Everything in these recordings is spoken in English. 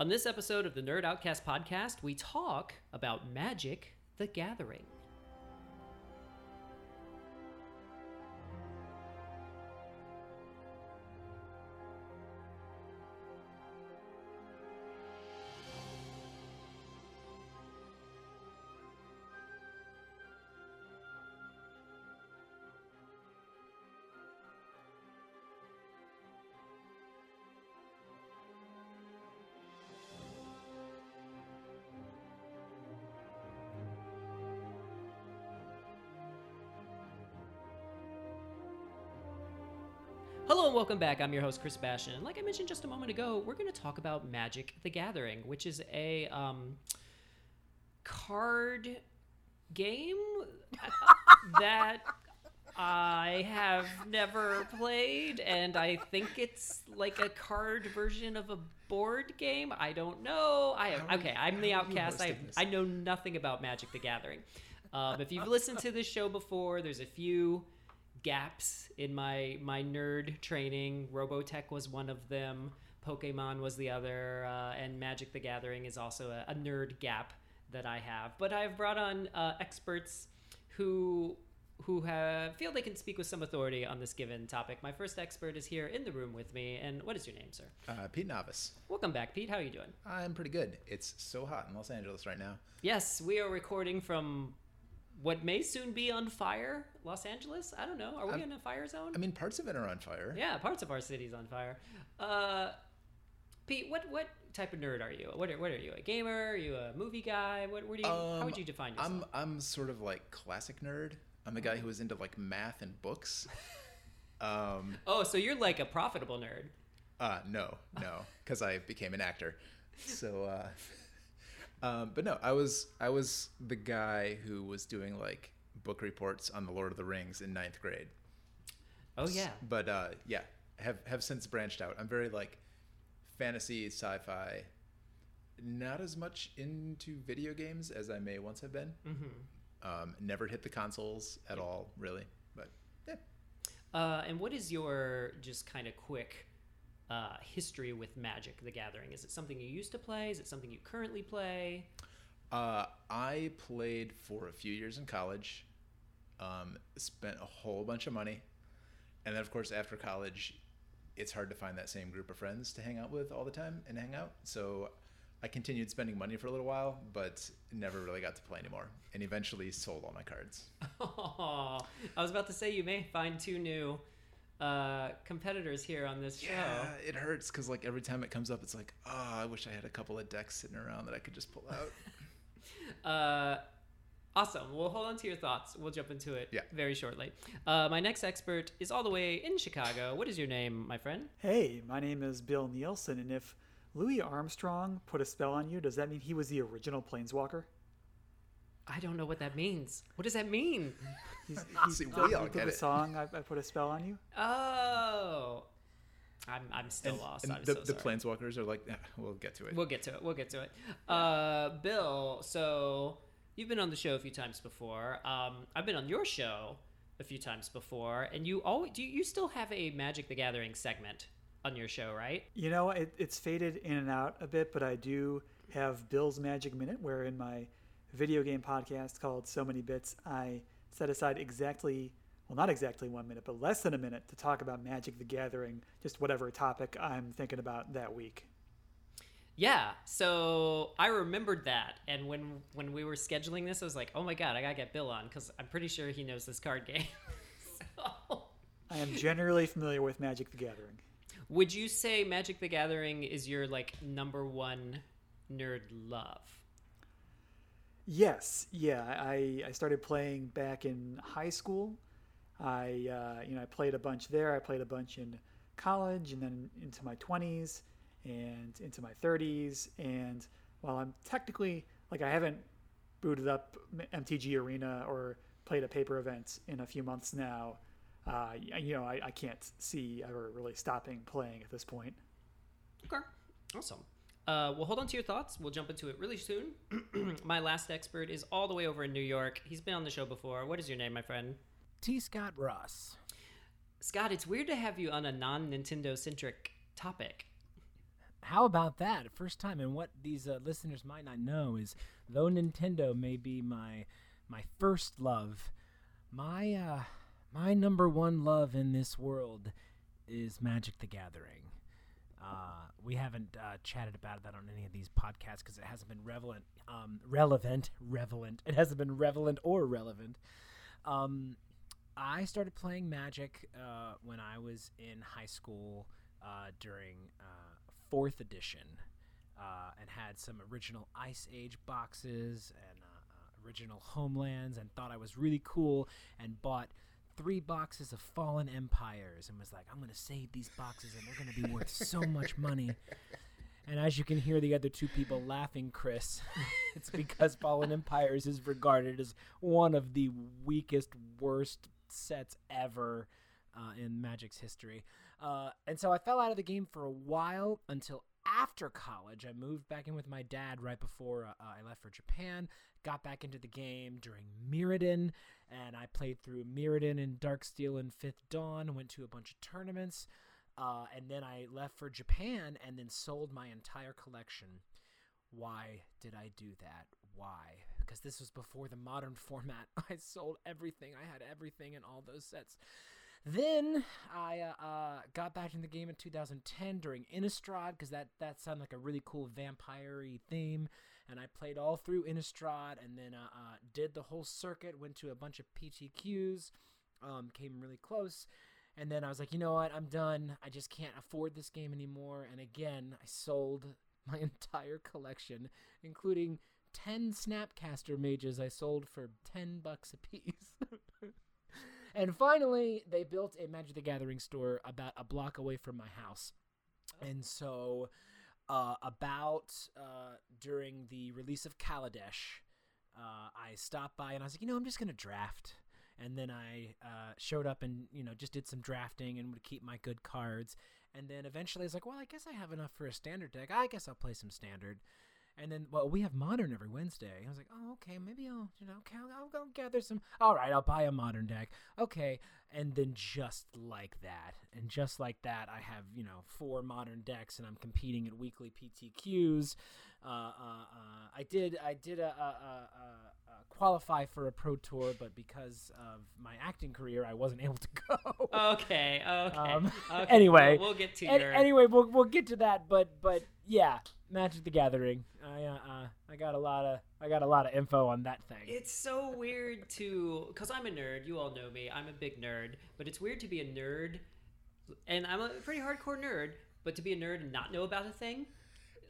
On this episode of the Nerd Outcast podcast, we talk about Magic the Gathering. Welcome back. I'm your host, Chris Bastion. Like I mentioned just a moment ago, we're going to talk about Magic the Gathering, which is a um, card game that I have never played, and I think it's like a card version of a board game. I don't know. I How are okay. I'm the how are you outcast. I? I know nothing about Magic the Gathering. Um, if you've listened to this show before, there's a few gaps in my my nerd training. Robotech was one of them. Pokemon was the other, uh, and Magic the Gathering is also a, a nerd gap that I have. But I've brought on uh, experts who who have, feel they can speak with some authority on this given topic. My first expert is here in the room with me, and what is your name, sir? Uh, Pete Novice. Welcome back, Pete. How are you doing? I'm pretty good. It's so hot in Los Angeles right now. Yes, we are recording from what may soon be on fire, Los Angeles. I don't know. Are we I'm- in a fire zone? I mean, parts of it are on fire. Yeah, parts of our city's on fire. Uh, Pete, what what type of nerd are you? What are, what are you? A gamer? Are you a movie guy? What, what do you? how would Um, you define yourself? I'm I'm sort of like classic nerd. I'm a guy who was into like math and books. Um, oh, so you're like a profitable nerd. uh, no, no, because I became an actor. So, uh, um, but no, I was I was the guy who was doing like book reports on the Lord of the Rings in ninth grade. Oh yeah. but uh, yeah, have have since branched out. I'm very like fantasy, sci-fi, not as much into video games as I may once have been. hmm Um, never hit the consoles at all, really. But yeah, Uh, and what is your just kind of quick uh, history with Magic: The Gathering? Is it something you used to play? Is it something you currently play? uh, I played for a few years in college. Um, spent a whole bunch of money, and then of course after college, it's hard to find that same group of friends to hang out with all the time and hang out. So I continued spending money for a little while, but never really got to play anymore, and eventually sold all my cards. I was about to say you may find two new uh, competitors here on this show. Yeah, it hurts because like every time it comes up, it's like, oh, I wish I had a couple of decks sitting around that I could just pull out. Uh, awesome. Well, hold on to your thoughts. We'll jump into it Yeah. very shortly. Uh, my next expert is all the way in Chicago. What is your name, my friend? Hey, my name is Bill Nielsen, and if Louis Armstrong put a spell on you, does that mean he was the original planeswalker? I don't know what that means. What does that mean? He's, See, he we all get the it. song I, I put a spell on you. Oh, I'm I'm still and lost. and I'm the, so the planeswalkers are like, "Ah, we'll get to it. We'll get to it. We'll get to it. Uh, Bill, so you've been on the show a few times before. Um, I've been on your show a few times before, and you always do. You, you still have a Magic the Gathering segment on your show, right? You know, it, it's faded in and out a bit, but I do have Bill's Magic Minute, where in my video game podcast called So Many Bits, I set aside exactly, well, not exactly one minute, but less than a minute to talk about Magic the Gathering, just whatever topic I'm thinking about that week. Yeah. So I remembered that, and when when we were scheduling this, I was like, "Oh my god, I gotta get Bill on because I'm pretty sure he knows this card game." so, I am generally familiar with Magic the Gathering. would you say Magic the Gathering is your like number one nerd love? Yes, yeah. I, I started playing back in high school. I uh, you know I played a bunch there. I played a bunch in college, and then into my twenties and into my thirties. And while I'm technically like I haven't booted up MTG Arena or played a paper event in a few months now, uh, you know I, I can't see ever really stopping playing at this point. Okay. Awesome. Uh, well, hold on to your thoughts. We'll jump into it really soon. my last expert is all the way over in New York. He's been on the show before. What is your name, my friend? T. Scott Ross. Scott, it's weird to have you on a non Nintendo centric topic. how about that? First time, and what these uh, listeners might not know is, though Nintendo may be my my first love, my uh, my number one love in this world is Magic the Gathering. Uh, we haven't uh, chatted about that on any of these podcasts because it hasn't been relevant, um, relevant, relevant. It hasn't been relevant or relevant. Um, I started playing Magic uh, when I was in high school uh, during uh, fourth edition, uh, and had some original Ice Age boxes and original Homelands, and thought I was really cool, and bought three boxes of Fallen Empires and was like, I'm going to save these boxes and they're going to be worth so much money. And as you can hear the other two people laughing, Chris, it's because Fallen Empires is regarded as one of the weakest, worst sets ever uh, in Magic's history. Uh, and so I fell out of the game for a while until after college. I moved back in with my dad right before uh, I left for Japan. Got back into the game during Mirrodin, and I played through Mirrodin and Darksteel and Fifth Dawn. Went to a bunch of tournaments, uh, and then I left for Japan and then sold my entire collection. Why did I do that? Why? Because this was before the modern format. I sold everything. I had everything in all those sets. Then I uh, uh, got back in the game in 2010 during Innistrad because that, that sounded like a really cool vampire theme. And I played all through Innistrad and then uh, uh, did the whole circuit, went to a bunch of PTQs, um, came really close. And then I was like, you know what? I'm done. I just can't afford this game anymore. And again, I sold my entire collection, including 10 Snapcaster mages I sold for 10 bucks a piece. And finally, they built a Magic the Gathering store about a block away from my house. And so, uh, about uh, during the release of Kaladesh, uh, I stopped by and I was like, you know, I'm just to draft. And then I uh, showed up and, you know, just did some drafting and would keep my good cards. And then eventually I was like, well, I guess I have enough for a standard deck. I guess I'll play some standard. And then, well, we have modern every Wednesday. I was like, oh, okay, maybe I'll, you know, okay, I'll, I'll go gather some. All right, I'll buy a modern deck. Okay. And then just like that, and just like that, I have, you know, four modern decks and I'm competing at weekly PTQs. Uh, uh, uh, I did, I did a, a, a, a, qualify for a pro tour, but because of my acting career, I wasn't able to go. okay. Okay. Um, okay. Anyway, we'll, we'll get to an- your. Anyway, we'll, we'll get to that, but, but yeah, Magic the Gathering. I uh, uh, I got a lot of I got a lot of info on that thing. It's so weird to because I'm a nerd. You all know me. I'm a big nerd, but it's weird to be a nerd, and I'm a pretty hardcore nerd. But to be a nerd and not know about a thing,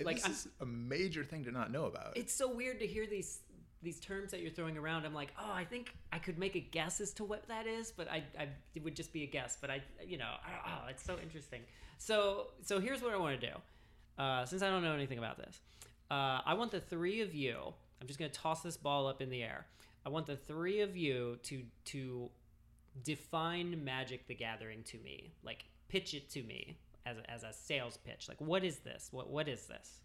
like this I'm, is a major thing to not know about. It's so weird to hear these these terms that you're throwing around. I'm like, oh, I think I could make a guess as to what that is, but I, I it would just be a guess. But I, you know, I, oh, it's so interesting. So so here's what I want to do. Uh, since I don't know anything about this, uh, I want the three of you. I'm just going to toss this ball up in the air. I want the three of you to to define Magic the Gathering to me. Like pitch it to me as a, as a sales pitch. Like what is this? What what is this?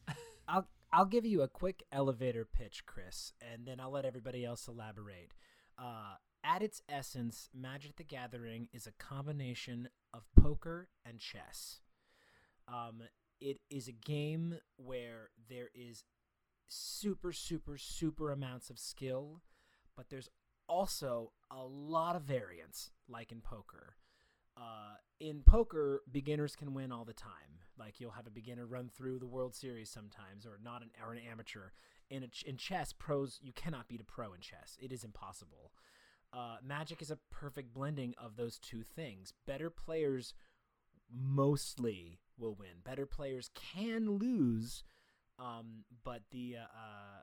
I'll I'll give you a quick elevator pitch, Chris, and then I'll let everybody else elaborate. Uh, at its essence, Magic the Gathering is a combination of poker and chess. Um, it is a game where there is super, super, super amounts of skill, but there's also a lot of variance, like in poker. Uh, in poker, beginners can win all the time. Like you'll have a beginner run through the World Series sometimes, or not an or an amateur. In a, in chess, pros you cannot beat a pro in chess. It is impossible. Uh, Magic is a perfect blending of those two things. Better players mostly will win. Better players can lose, um, but the uh, uh,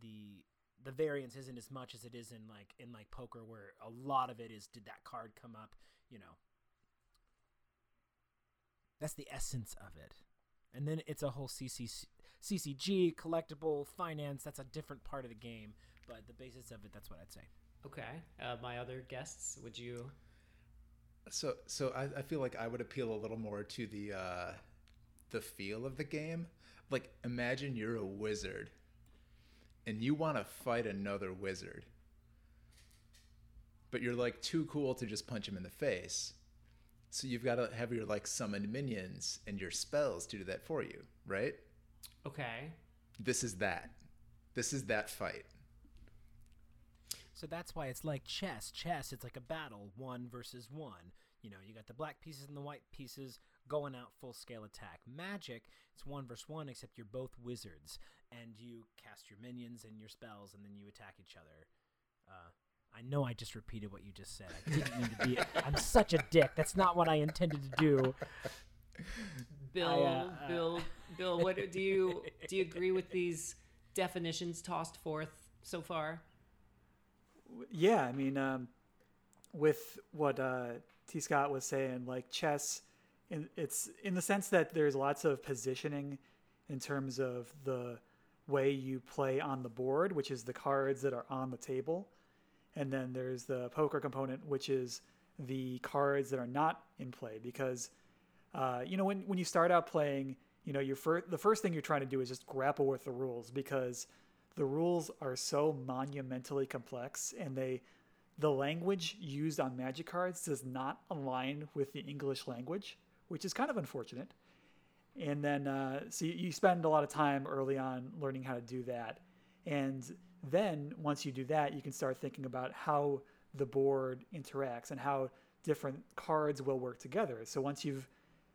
the the variance isn't as much as it is in like in like poker, where a lot of it is did that card come up? You know, that's the essence of it. And then it's a whole CCC, CCG collectible finance. That's a different part of the game, but the basis of it. That's what I'd say. Okay. Uh, my other guests, would you so so I, I feel like I would appeal a little more to the uh, the feel of the game. Like imagine you're a wizard and you want to fight another wizard. But you're like too cool to just punch him in the face. So you've got to have your like summoned minions and your spells to do that for you, right? Okay. This is that. This is that fight. So that's why it's like chess. Chess, it's like a battle, one versus one. You know, you got the black pieces and the white pieces going out full scale attack. Magic, it's one versus one, except you're both wizards, and you cast your minions and your spells, and then you attack each other. Uh, I know I just repeated what you just said. I didn't mean to be. I'm such a dick. That's not what I intended to do. Bill, I, uh, Bill, Bill, what do you do? You agree with these definitions tossed forth so far? Yeah, I mean, um, with what uh, T. Scott was saying, like chess, in, it's in the sense that there's lots of positioning in terms of the way you play on the board, which is the cards that are on the table, and then there's the poker component, which is the cards that are not in play. Because uh, you know, when when you start out playing, you know, your fir- the first thing you're trying to do is just grapple with the rules because the rules are so monumentally complex and they the language used on magic cards does not align with the english language which is kind of unfortunate and then uh, so you, spend a lot of time early on learning how to do that. And then once you do that you can start thinking about how the board interacts and how different cards will work together. So once you've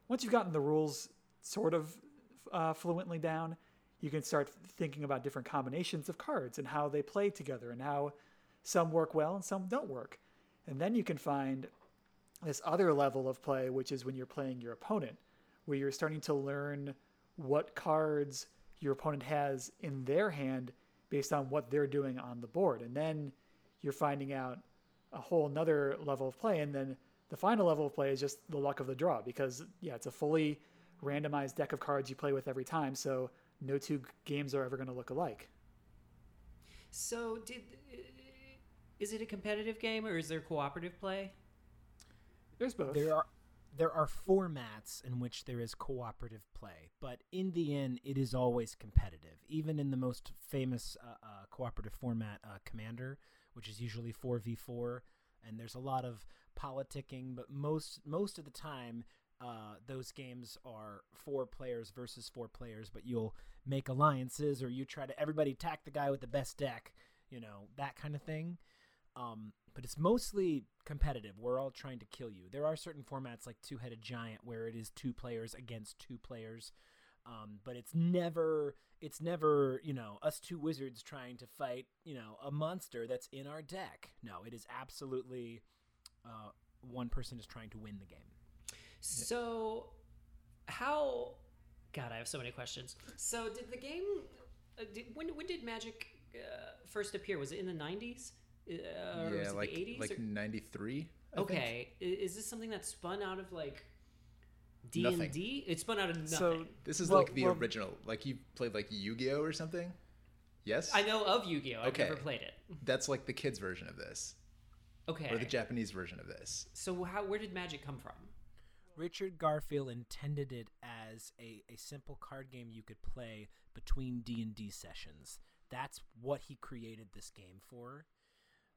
once you've gotten the rules sort of uh, fluently down you can start thinking about different combinations of cards and how they play together and how some work well and some don't work. And then you can find this other level of play, which is when you're playing your opponent, where you're starting to learn what cards your opponent has in their hand based on what they're doing on the board. And then you're finding out a whole nother level of play. And then the final level of play is just the luck of the draw because, yeah, it's a fully randomized deck of cards you play with every time. So no two games are ever going to look alike. So, did is it a competitive game or is there cooperative play? There's both. There are there are formats in which there is cooperative play, but in the end, it is always competitive. Even in the most famous uh, uh, cooperative format, uh, Commander, which is usually four v four, and there's a lot of politicking, but most most of the time, uh, those games are four players versus four players, but you'll make alliances or you try to everybody attack the guy with the best deck, you know, that kind of thing. Um, but it's mostly competitive. We're all trying to kill you. There are certain formats like Two Headed Giant where it is two players against two players, um, but it's never it's never you know us two wizards trying to fight you know a monster that's in our deck. No, it is absolutely uh, one person is trying to win the game. So how? God, I have so many questions. So did the game? Uh, did, when when did Magic uh, first appear? Was it in the '90s? Uh, yeah, like the eighties? like ninety three. okay, I- is this something that spun out of like D and D? It spun out of nothing. So This is Well- like the well- original. Like you played like Yu-Gi-Oh or something. Yes, I know of Yu-Gi-Oh. Okay. I've never played it. That's like the kids' version of this, Okay. or the Japanese version of this. so how? Where did Magic come from? Richard Garfield intended it as a, a simple card game you could play between D&D sessions. That's what he created this game for.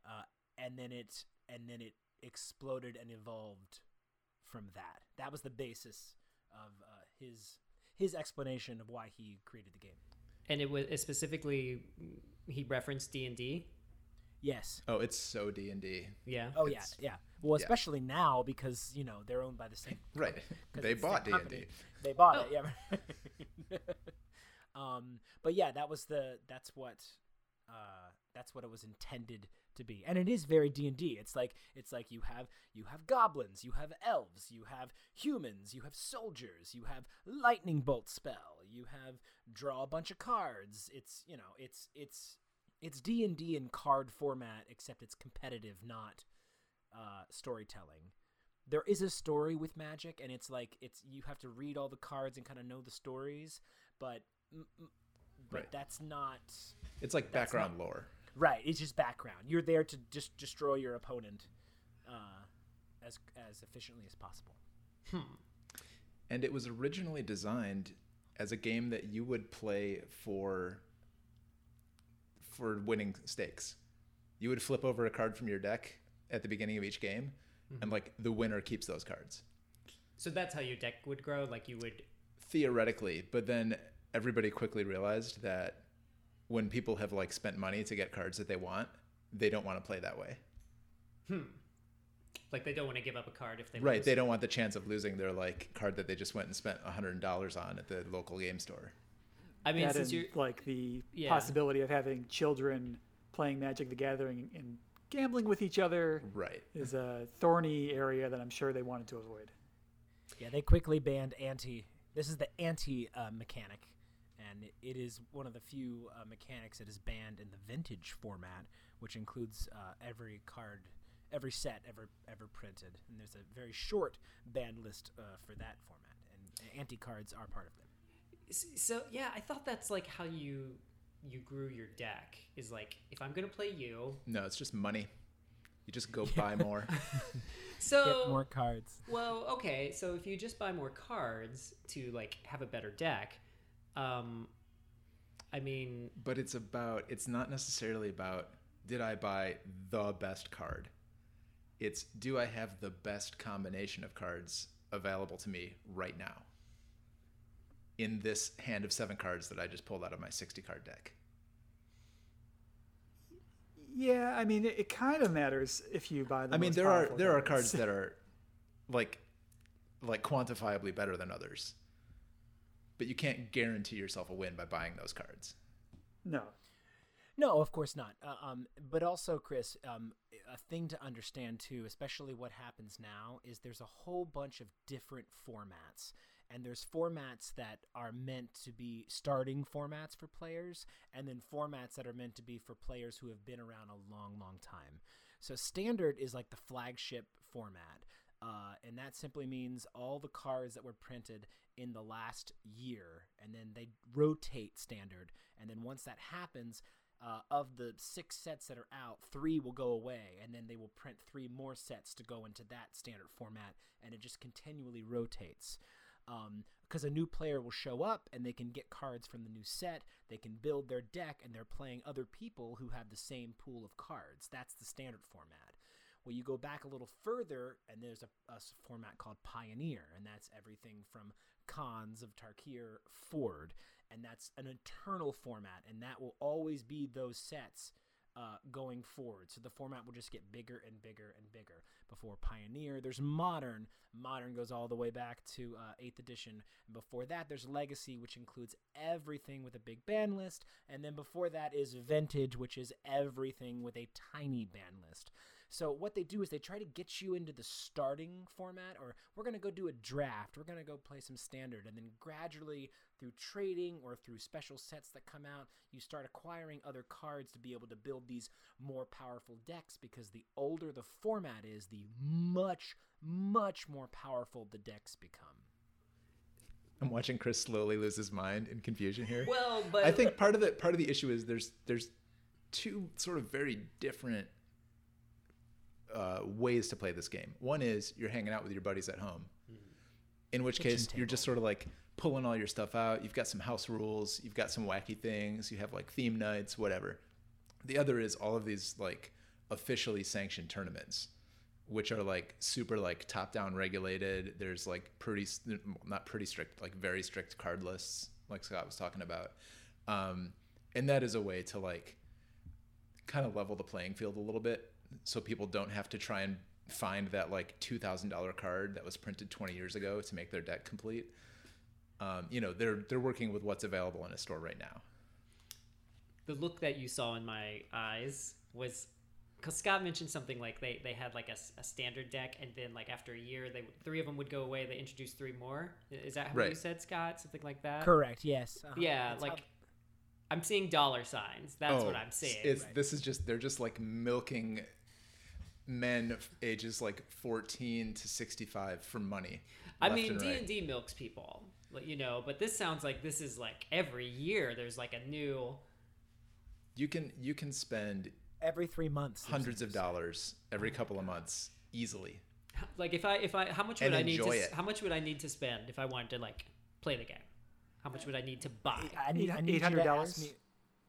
Uh, and then it and then it exploded and evolved from that. That was the basis of uh, his his explanation of why he created the game. And it was specifically he referenced D and D. Yes. Oh, it's so D and D. Yeah. Oh yeah, It's- yeah. Well, yeah. especially now because you know they're owned by the same right. They bought D and D. They bought Oh. it, yeah. um, but yeah, that was the that's what uh, that's what it was intended to be, and it is very D and D. It's like it's like you have you have goblins, you have elves, you have humans, you have soldiers, you have lightning bolt spell, you have draw a bunch of cards. It's you know it's it's it's D and D in card format, except it's competitive, not uh, storytelling there is a story with magic and it's like it's you have to read all the cards and kind of know the stories but but Right. that's not It's like background lore. Right it's just background you're there to just destroy your opponent uh, as as efficiently as possible And it was originally designed as a game that you would play for for winning stakes. You would flip over a card from your deck at the beginning of each game, and like the winner keeps those cards. So that's how your deck would grow. Like you would. theoretically but then everybody quickly realized that when people have like spent money to get cards that they want they don't want to play that way Hmm. Like they don't want to give up a card if they right lose. they don't want the chance of losing their like card that they just went and spent a hundred dollars on at the local game store I mean, that since you're like the Yeah. possibility of having children playing Magic the Gathering and gambling with each other right is a thorny area that I'm sure they wanted to avoid. Yeah, they quickly banned ante. This is the ante uh, mechanic, and it, it is one of the few uh, mechanics that is banned in the vintage format, which includes uh, every card, every set ever ever printed. And there's a very short ban list uh, for that format, and ante cards are part of them. So yeah, I thought that's like how you you grew your deck. Is like if I'm gonna play you, no it's just money you just go buy more so Get more cards. Well, okay, so if you just buy more cards to like have a better deck, um, I mean, but it's about it's not necessarily about did i buy the best card? It's do i have the best combination of cards available to me right now? In this hand of seven cards that i just pulled out of my 60 card deck. Yeah, I mean, it, it kind of matters if you buy the. i mean most there are powerful there are cards that are like like quantifiably better than others but you can't guarantee yourself a win by buying those cards no. No, of course not. Uh, um, but also, Chris, um, a thing to understand too, especially what happens now, is there's a whole bunch of different formats. And there's formats that are meant to be starting formats for players, and then formats that are meant to be for players who have been around a long, long time. So, standard is like the flagship format. Uh, and that simply means all the cards that were printed in the last year, and then they rotate standard. And then once that happens, uh, of the six sets that are out, three will go away, and then they will print three more sets to go into that standard format, and it just continually rotates. Because a new player will show up and they can get cards from the new set, they can build their deck, and they're playing other people who have the same pool of cards. That's the standard format. Well, you go back a little further, and there's a format called Pioneer, and that's everything from Khans of Tarkir forward, and that's an eternal format, and that will always be those sets uh, going forward. So the format will just get bigger and bigger and bigger. Before Pioneer, there's Modern. Modern goes all the way back to uh, 8th edition. And before that, there's Legacy, which includes everything with a big ban list. And then before that is Vintage, which is everything with a tiny ban list. So what they do is they try to get you into the starting format, or we're gonna go do a draft. We're gonna go play some standard, and then gradually through trading or through special sets that come out, you start acquiring other cards to be able to build these more powerful decks. Because the older the format is, the much much more powerful the decks become. i'm watching chris slowly lose his mind in confusion here well, but I think part of the part of the issue is there's there's two sort of very different uh, ways to play this game. One is you're hanging out with your buddies at home, in which Kitchen case you're just sort of like pulling all your stuff out. You've got some house rules, you've got some wacky things, you have like theme nights, whatever. The other is all of these like officially sanctioned tournaments, which are like super like top down regulated. There's like pretty not pretty strict, like very strict card lists, like Scott was talking about. Um, and that is a way to like kind of level the playing field a little bit so people don't have to try and find that like $2000 card that was printed 20 years ago to make their deck complete um, you know they're they're working with what's available in a store right now the look that you saw in my eyes was because Scott mentioned something like they, they had like a, s- a standard deck, and then like after a year, they three of them would go away. They introduced three more. Is that what you said, Scott? Something like that. Correct. Yes. uh-huh. Yeah, That's like how- I'm seeing dollar signs. That's what Oh, I'm seeing. it's Right. this is just they're just like milking men ages like 14 to 65 for money I left mean, and D right. and D milks people, you know. But this sounds like this is like every year. There's like a new. you can you can spend every three months. hundreds of dollars every couple of months easily Like if I if I how much would I need to it. how much would I need to spend if I wanted to like play the game? How much would I need to buy? I need, I need you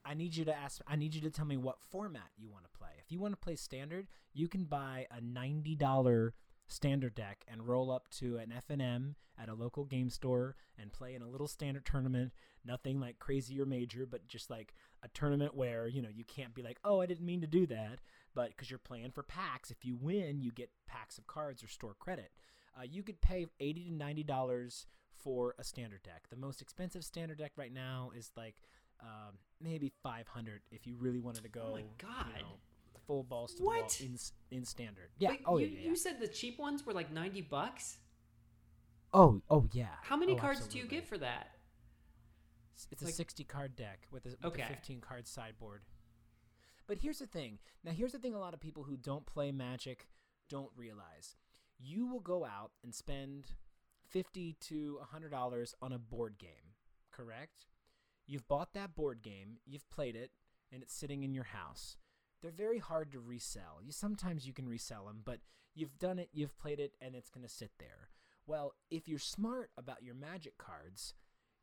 I need you to ask. I need you to tell me what format you want to play. If you want to play standard, you can buy a ninety dollar standard deck and roll up to an FNM at a local game store and play in a little standard tournament, nothing like crazy or major, but just like a tournament where, you know, you can't be like, "Oh, I didn't mean to do that," but cuz you're playing for packs, if you win, you get packs of cards or store credit. Uh, you could pay 80 to 90 dollars for a standard deck. The most expensive standard deck right now is like um, maybe 500 if you really wanted to go Oh my you God. know, full balls to What? the wall in in standard. Yeah. Wait, oh you, yeah, yeah. you said the cheap ones were like 90 bucks? Oh, oh yeah. How many Oh, cards do you get for that? It's- It's like- a 60 card deck with a, with Okay. a 15 card sideboard. But here's the thing. Now, here's the thing a lot of people who don't play Magic don't realize. You will go out and spend 50 to $100 on a board game, correct? You've bought that board game, you've played it, and it's sitting in your house. They're very hard to resell. You sometimes you can resell them, but you've done it, you've played it, and it's going to sit there. Well, if you're smart about your magic cards,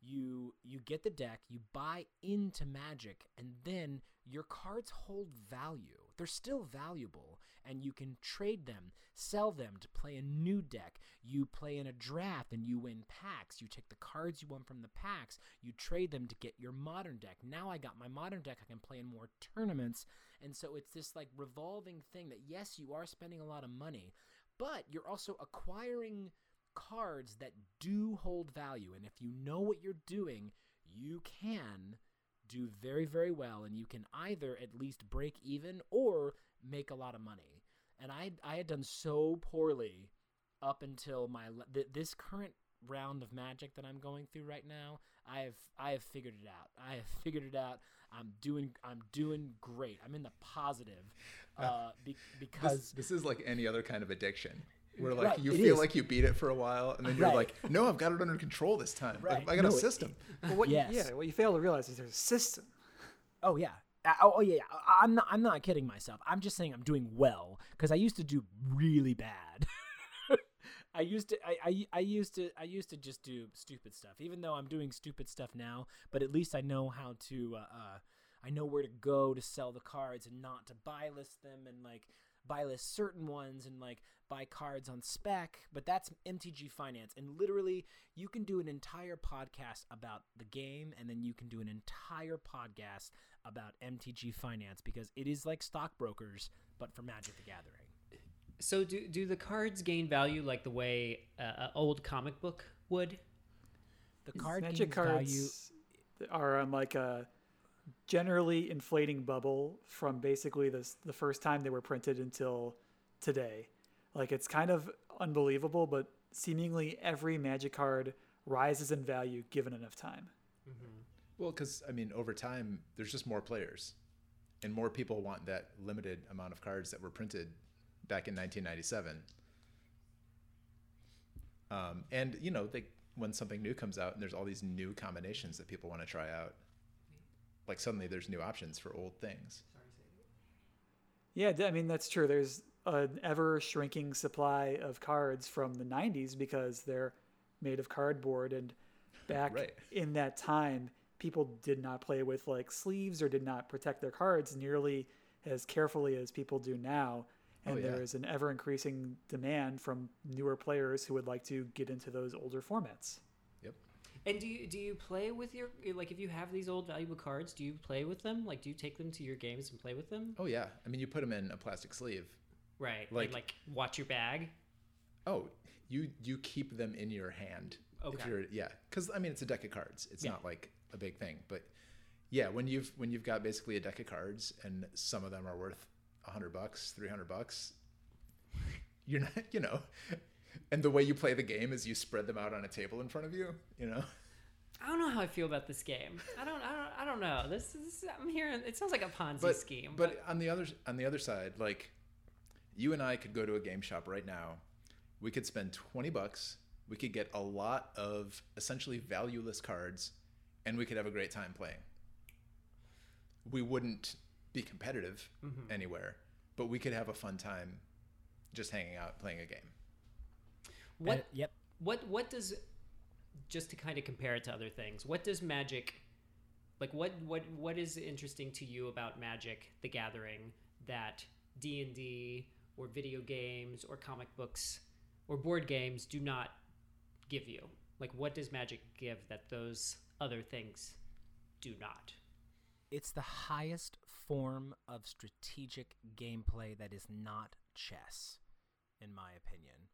you you get the deck, you buy into Magic, and then your cards hold value. They're still valuable, and you can trade them, sell them to play a new deck. You play in a draft and you win packs. You take the cards you won from the packs, you trade them to get your modern deck. Now I got my modern deck, I can play in more tournaments. And so it's this like revolving thing that yes, you are spending a lot of money, but you're also acquiring cards that do hold value. And if you know what you're doing, you can do very, very well. And you can either at least break even or make a lot of money. And I, I had done so poorly up until my th- this current round of magic that I'm going through right now. I have I have figured it out. I have figured it out. I'm doing I'm doing great. I'm in the positive uh, be- because This, this is like any other kind of addiction. Where like Right, you feel is. like you beat it for a while, and then you're Right. like, "No, I've got it under control this time. Like, Right. I got No, a it- system." But what, Yes. Yeah, what you fail to realize is there's a system. Oh yeah. Uh, Oh, oh yeah. yeah. I- I'm not. I'm not kidding myself. I'm just saying I'm doing well because I used to do really bad. I used to. I, I. I used to. I used to just do stupid stuff. Even though I'm doing stupid stuff now, but at least I know how to. Uh, uh, I know where to go to sell the cards and not to buy list them and like buy list certain ones and like buy cards on spec. But that's MTG Finance, and literally you can do an entire podcast about the game, and then you can do an entire podcast about MTG Finance because it is like stockbrokers, but for Magic the Gathering. So do do the cards gain value like the way uh, an old comic book would? The card Magic gains value. cards are on like a generally inflating bubble from basically this the first time they were printed until today. Like it's kind of unbelievable, but seemingly every Magic card rises in value given enough time. Well, because I mean, over time, there's just more players, and more people want that limited amount of cards that were printed back in 1997. Um, and you know, they when something new comes out, and there's all these new combinations that people want to try out. Like suddenly, there's new options for old things. Yeah, I mean that's true. There's an ever shrinking supply of cards from the 90s because they're made of cardboard and back Right. in that time people did not play with like sleeves or did not protect their cards nearly as carefully as people do now oh, and Oh, yeah. there is an ever increasing demand from newer players who would like to get into those older formats. And do you do you play with your like if you have these old valuable cards, do you play with them? Like do you take them to your games and play with them? Oh yeah. I mean, you put them in a plastic sleeve. Right. Like- Like like watch your bag. Oh, you you keep them in your hand. Okay. yeah, because I mean it's a deck of cards. It's Yeah. not like a big thing, but yeah, when you've when you've got basically a deck of cards and some of them are worth a hundred bucks, three hundred bucks, you're not, you know, and the way you play the game is you spread them out on a table in front of you, you know. I don't know how I feel about this game. I don't I don't I don't know. This is I'm hearing it sounds like a Ponzi But scheme. but on the other on the other side, like you and I could go to a game shop right now. We could spend 20 bucks. We could get a lot of essentially valueless cards and we could have a great time playing. We wouldn't be competitive mm-hmm. anywhere, but we could have a fun time just hanging out playing a game. What Uh, yep. what what does just to kind of compare it to other things what does magic like what what what is interesting to you about magic the gathering that d&d or video games or comic books or board games do not give you? Like, what does Magic give that those other things do not? It's the highest form of strategic gameplay that is not chess, in my opinion.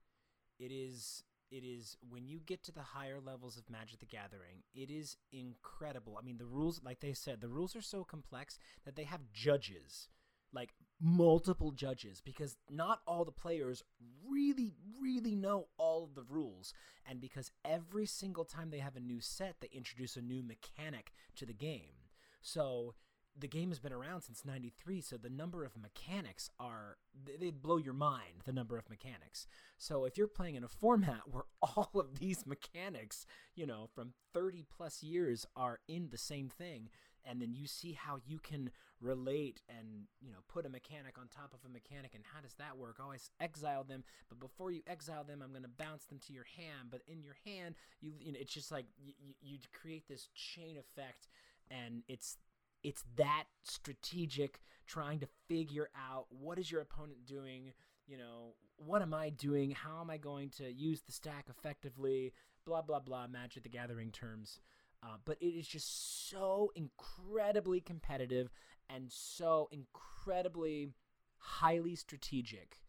It is it is when you get to the higher levels of Magic the Gathering, it is incredible. I mean, the rules, like they said, the rules are so complex that they have judges, like multiple judges, because not all the players really, really know all of the rules. And because every single time they have a new set, they introduce a new mechanic to the game. So the game has been around since 93 so the number of mechanics are they blow your mind the number of mechanics. So if you're playing in a format where all of these mechanics you know from 30 plus years are in the same thing and then you see how you can relate and you know put a mechanic on top of a mechanic and how does that work? I exile them but before you exile them i'm going to bounce them to your hand but in your hand you, you know it's just like you, you create this chain effect and it's it's that strategic trying to figure out what is your opponent doing you know what am i doing? How am i going to use the stack effectively? Blah blah blah magic the gathering terms. Uh, but it is just so incredibly competitive and so incredibly highly strategic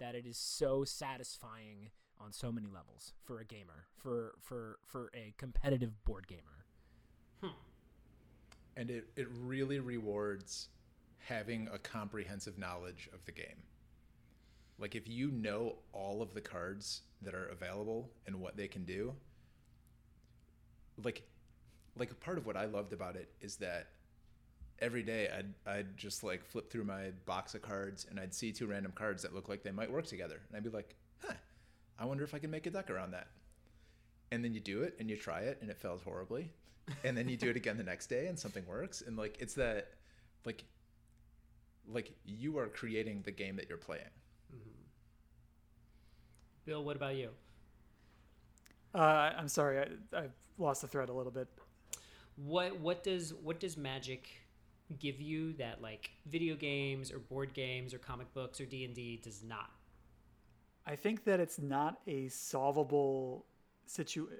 that it is so satisfying on so many levels for a gamer for for for a competitive board gamer and it, it really rewards having a comprehensive knowledge of the game. Like if you know all of the cards that are available and what they can do, like like a part of what I loved about it is that every day I'd I'd just like flip through my box of cards and I'd see two random cards that look like they might work together. And I'd be like, huh, I wonder if I can make a deck around that. And then you do it and you try it and it fails horribly and then you do it again the next day and something works and like it's that like like you are creating the game that you're playing Bill, what about you? Uh, I'm sorry, I, I lost the thread a little bit. What what does what does Magic give you that like video games or board games or comic books or D and D does not? I think that it's not a solvable situation.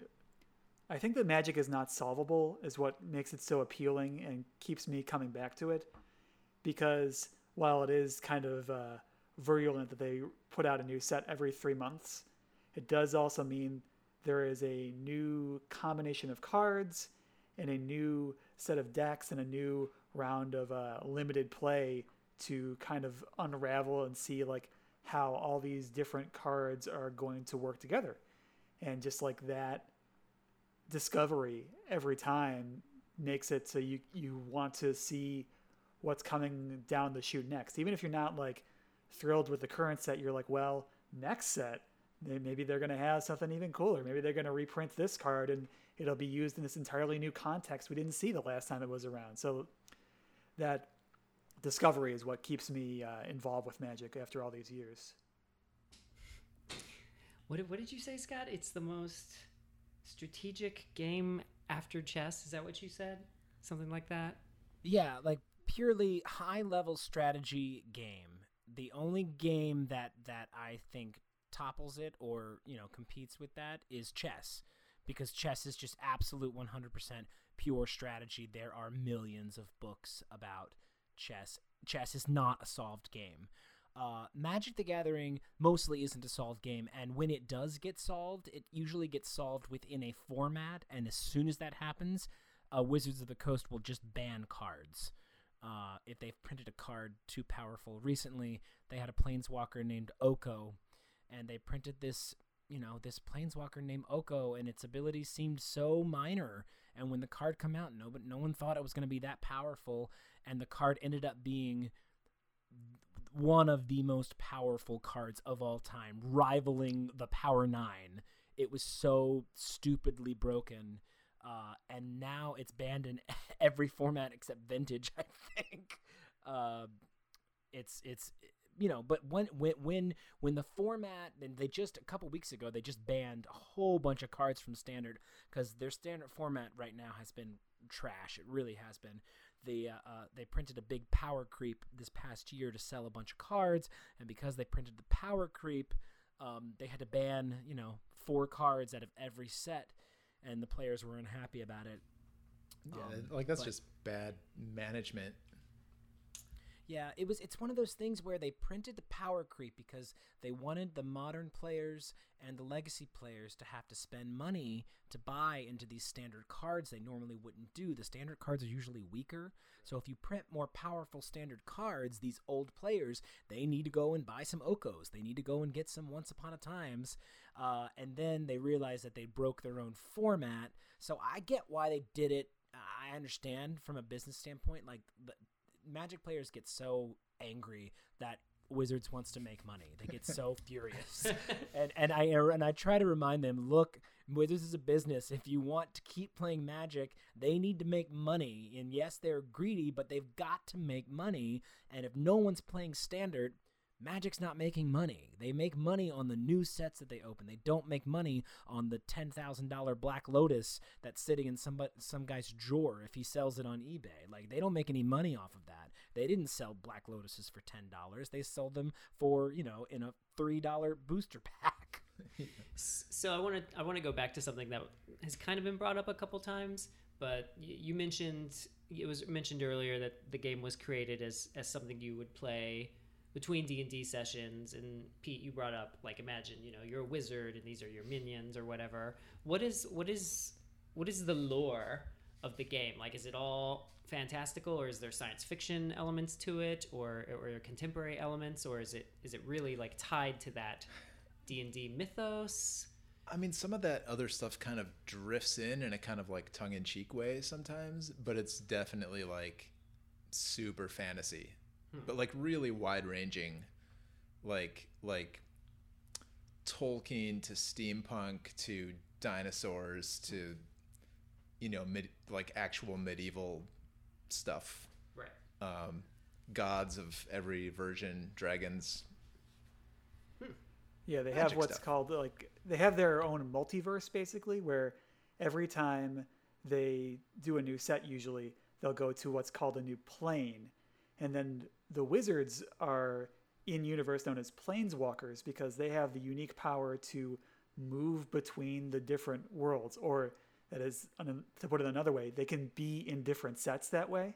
I think that magic is not solvable is what makes it so appealing and keeps me coming back to it. Because while it is kind of uh, virulent that they put out a new set every three months, it does also mean there is a new combination of cards and a new set of decks and a new round of uh, limited play to kind of unravel and see like how all these different cards are going to work together and just like that discovery every time makes it so you you want to see what's coming down the chute next. Even if you're not like thrilled with the current set, you're like, well, next set maybe they're going to have something even cooler. Maybe they're going to reprint this card and it'll be used in this entirely new context we didn't see the last time it was around. So that discovery is what keeps me uh, involved with Magic after all these years. What what did you say, Scott? It's the most strategic game after chess. Is that what you said? Something like that? Yeah, like purely high level strategy game. The only game that that I think topples it or, you know, competes with that is chess because chess is just absolute 100% pure strategy. There are millions of books about chess. Chess is not a solved game. Uh, Magic the Gathering mostly isn't a solved game, and when it does get solved, it usually gets solved within a format, and as soon as that happens, uh, Wizards of the Coast will just ban cards. Uh, if they've printed a card too powerful. Recently, they had a planeswalker named Oko, and they printed this, you know, this planeswalker named Oko, and its abilities seemed so minor. And when the card come out, no, but no one thought it was going to be that powerful, and the card ended up being one of the most powerful cards of all time, rivaling the Power Nine. It was so stupidly broken. Uh, and now it's banned in every format except vintage. I think uh, it's it's you know, but when when when when the format and they just a couple weeks ago they just banned a whole bunch of cards from standard because their standard format right now has been trash. It really has been they uh, uh, they printed a big power creep this past year to sell a bunch of cards, and because they printed the power creep, um, they had to ban you know four cards out of every set, and the players were unhappy about it. Yeah, Um, like that's but- just bad management. Yeah, it was. It's one of those things where they printed the power creep because they wanted the modern players and the legacy players to have to spend money to buy into these standard cards they normally wouldn't do. The standard cards are usually weaker, so if you print more powerful standard cards, these old players they need to go and buy some Okos. They need to go and get some Once Upon a Times, uh, and then they realize that they broke their own format. So I get why they did it. I understand from a business standpoint, like Magic players get so angry that Wizards wants to make money. They get so furious, and and I er, and I try to remind them, look, Wizards is a business. If you want to keep playing Magic, they need to make money. And yes, they're greedy, but they've got to make money. And if no one's playing Standard, Magic's not making money. They make money on the new sets that they open. They don't make money on the ten thousand dollar Black Lotus that's sitting in some some guy's drawer if he sells it on eBay. Like they don't make any money off of that. They didn't sell Black Lotuses for ten dollars. They sold them for you know in a three dollar booster pack. So I want to I want to go back to something that has kind of been brought up a couple times, but you mentioned it was mentioned earlier that the game was created as as something you would play between D&D sessions and Pete you brought up like imagine, you know, you're a wizard and these are your minions or whatever. What is what is what is the lore of the game? Like is it all fantastical or is there science fiction elements to it or or contemporary elements or is it is it really like tied to that D&D mythos? I mean, some of that other stuff kind of drifts in in a kind of like tongue in cheek way sometimes, but it's definitely like super fantasy, but like really wide ranging, like like Tolkien to steampunk to dinosaurs to you know mid like actual medieval stuff, Right. um, gods of every version, dragons. Yeah, they have what's stuff. called like they have their own multiverse basically, where every time they do a new set, usually they'll go to what's called a new plane, and then the wizards are in universe known as planeswalkers because they have the unique power to move between the different worlds, or that is to put it another way, they can be in different sets that way.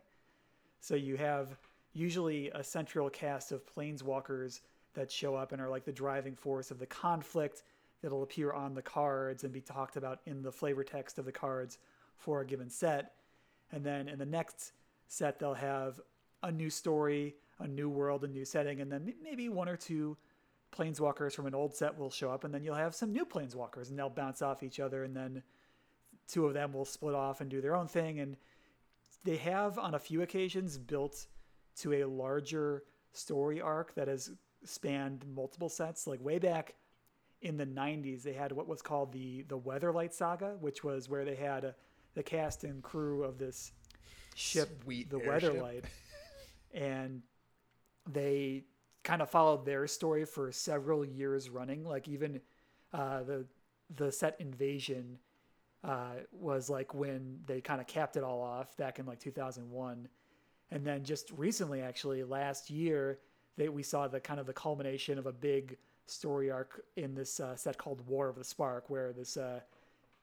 So you have usually a central cast of planeswalkers that show up and are like the driving force of the conflict that'll appear on the cards and be talked about in the flavor text of the cards for a given set. And then in the next set, they'll have a new story, a new world, a new setting, and then maybe one or two planeswalkers from an old set will show up, and then you'll have some new planeswalkers, and they'll bounce off each other, and then two of them will split off and do their own thing. And they have, on a few occasions, built to a larger story arc that has spanned multiple sets. Like way back in the 90s, they had what was called the the Weatherlight Saga, which was where they had uh the cast and crew of this ship, Sweet the airship. Weatherlight, and they kind of followed their story for several years running. Like even uh, the the set Invasion uh, was like when they kind of capped it all off back in like 2001, and then just recently, actually last year, that we saw the kind of the culmination of a big story arc in this uh, set called War of the Spark, where this uh,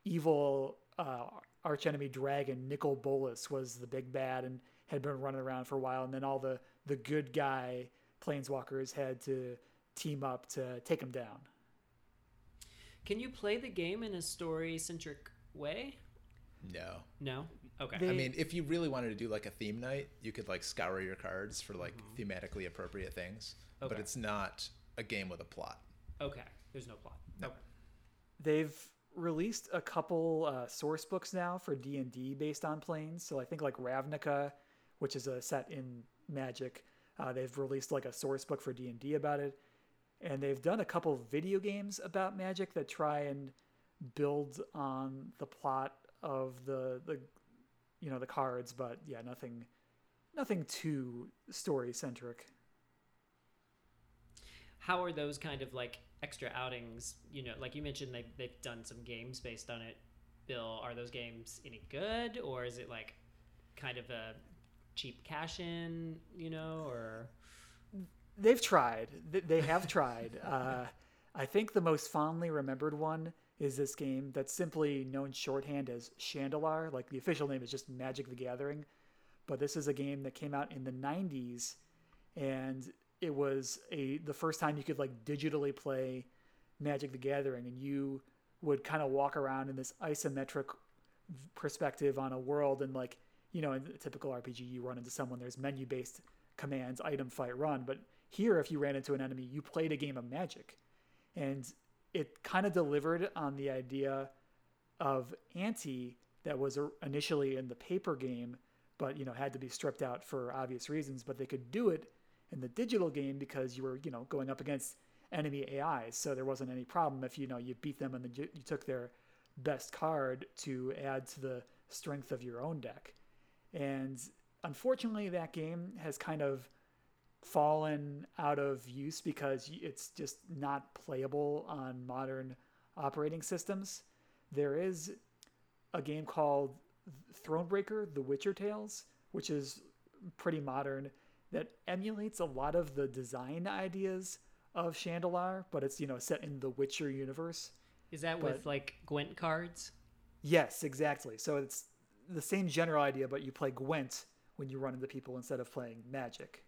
evil uh, archenemy dragon Nicol Bolas was the big bad and had been running around for a while, and then all the the good guy planeswalkers had to team up to take him down. Can you play the game in a story centric way? No. No. Okay. They- I mean, if you really wanted to do like a theme night, you could like scour your cards for like thematically appropriate things. okay. But it's not a game with a plot. okay. There's no plot. No. Okay. They've released a couple uh, source books now for D and D based on planes. So I think like Ravnica, which is a set in Magic, uh, they've released like a source book for D and D about it, and they've done a couple of video games about Magic that try and build on the plot of the the you know the cards, but yeah, nothing nothing too story centric. How are those kind of like extra outings? You know, like you mentioned, they they've done some games based on it. Bill, are those games any good, or is it like kind of a cheap cash in? You know, or they've tried. They have tried. Uh, I think the most fondly remembered one is this game that's simply known shorthand as Shandalar. Like the official name is just Magic the Gathering. But this is a game that came out in the 90s and it was a the first time you could like digitally play Magic the Gathering and you would kind of walk around in this isometric perspective on a world and like you know in a typical rpg you run into someone there's menu based commands item fight run but here if you ran into an enemy you played a game of magic. And it kind of delivered on the idea of ante that was initially in the paper game but you know had to be stripped out for obvious reasons but they could do it in the digital game because you were you know going up against enemy AIs so there wasn't any problem if you know you beat them and then you, you took their best card to add to the strength of your own deck and unfortunately that game has kind of fallen out of use because it's just not playable on modern operating systems. There is a game called Thronebreaker: The Witcher Tales, which is pretty modern that emulates a lot of the design ideas of Shandalar, but it's you know set in the Witcher universe. Is that But- with like Gwent cards? Yes, exactly. So it's the same general idea, but you play Gwent when you run into people instead of playing Magic.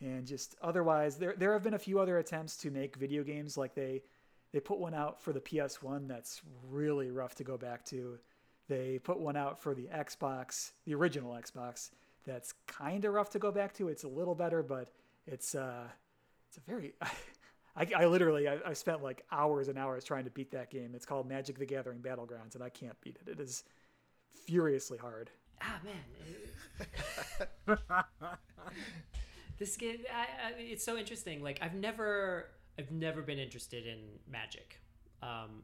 And just otherwise, there there have been a few other attempts to make video games. Like they they put one out for the PS1 that's really rough to go back to. They put one out for the Xbox, the original Xbox, that's kind of rough to go back to. It's a little better, but it's uh, it's a very I, I literally I, I spent like hours and hours trying to beat that game. It's called Magic the Gathering Battlegrounds, and I can't beat it. It is furiously hard. Ah man, this game I, I, it's so interesting. Like I've never I've never been interested in Magic. Um,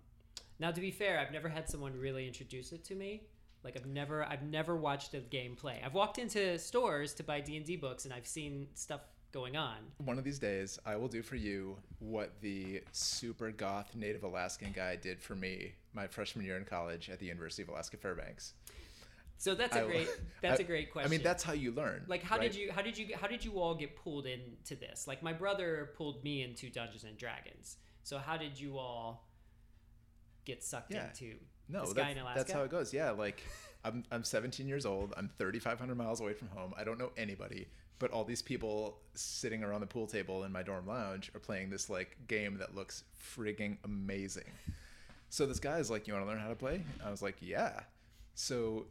now to be fair, I've never had someone really introduce it to me. Like I've never I've never watched a game play. I've walked into stores to buy D and D books and I've seen stuff going on. One of these days, I will do for you what the super goth Native Alaskan guy did for me my freshman year in college at the University of Alaska Fairbanks. So that's a great that's I- a great question. I mean, that's how you learn. like how right? did you how did you how did you all get pulled into this like my brother pulled me into dungeons and dragons so how did you all get sucked Yeah. into No, this guy that's, in alaska that's how it goes. Yeah, like I'm I'm 17 years old. I'm 3,500 miles away from home. I don't know anybody, but all these people sitting around the pool table in my dorm lounge are playing this like game that looks frigging amazing. So this guy is like, "You want to learn how to play?" I was like, "Yeah." So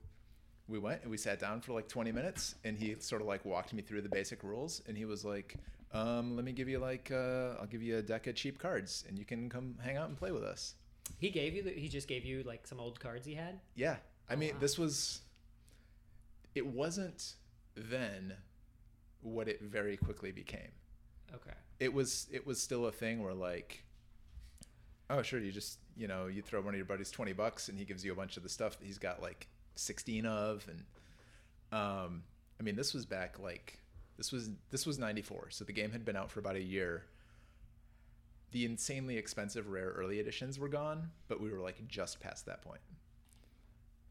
we went and we sat down for like 20 minutes, and he sort of like walked me through the basic rules, and he was like. Um, let me give you like uh, I'll give you a deck of cheap cards, and you can come hang out and play with us. He gave you the, he just gave you like some old cards he had Yeah. I mean, wow. this was. It wasn't then what it very quickly became. okay It was. It was still a thing where like. Oh sure, you just you know you throw one of your buddies twenty bucks and he gives you a bunch of the stuff that he's got like sixteen of and, um, I mean this was back like this was this was ninety four, so the game had been out for about a year. The insanely expensive rare early editions were gone, but we were like just past that point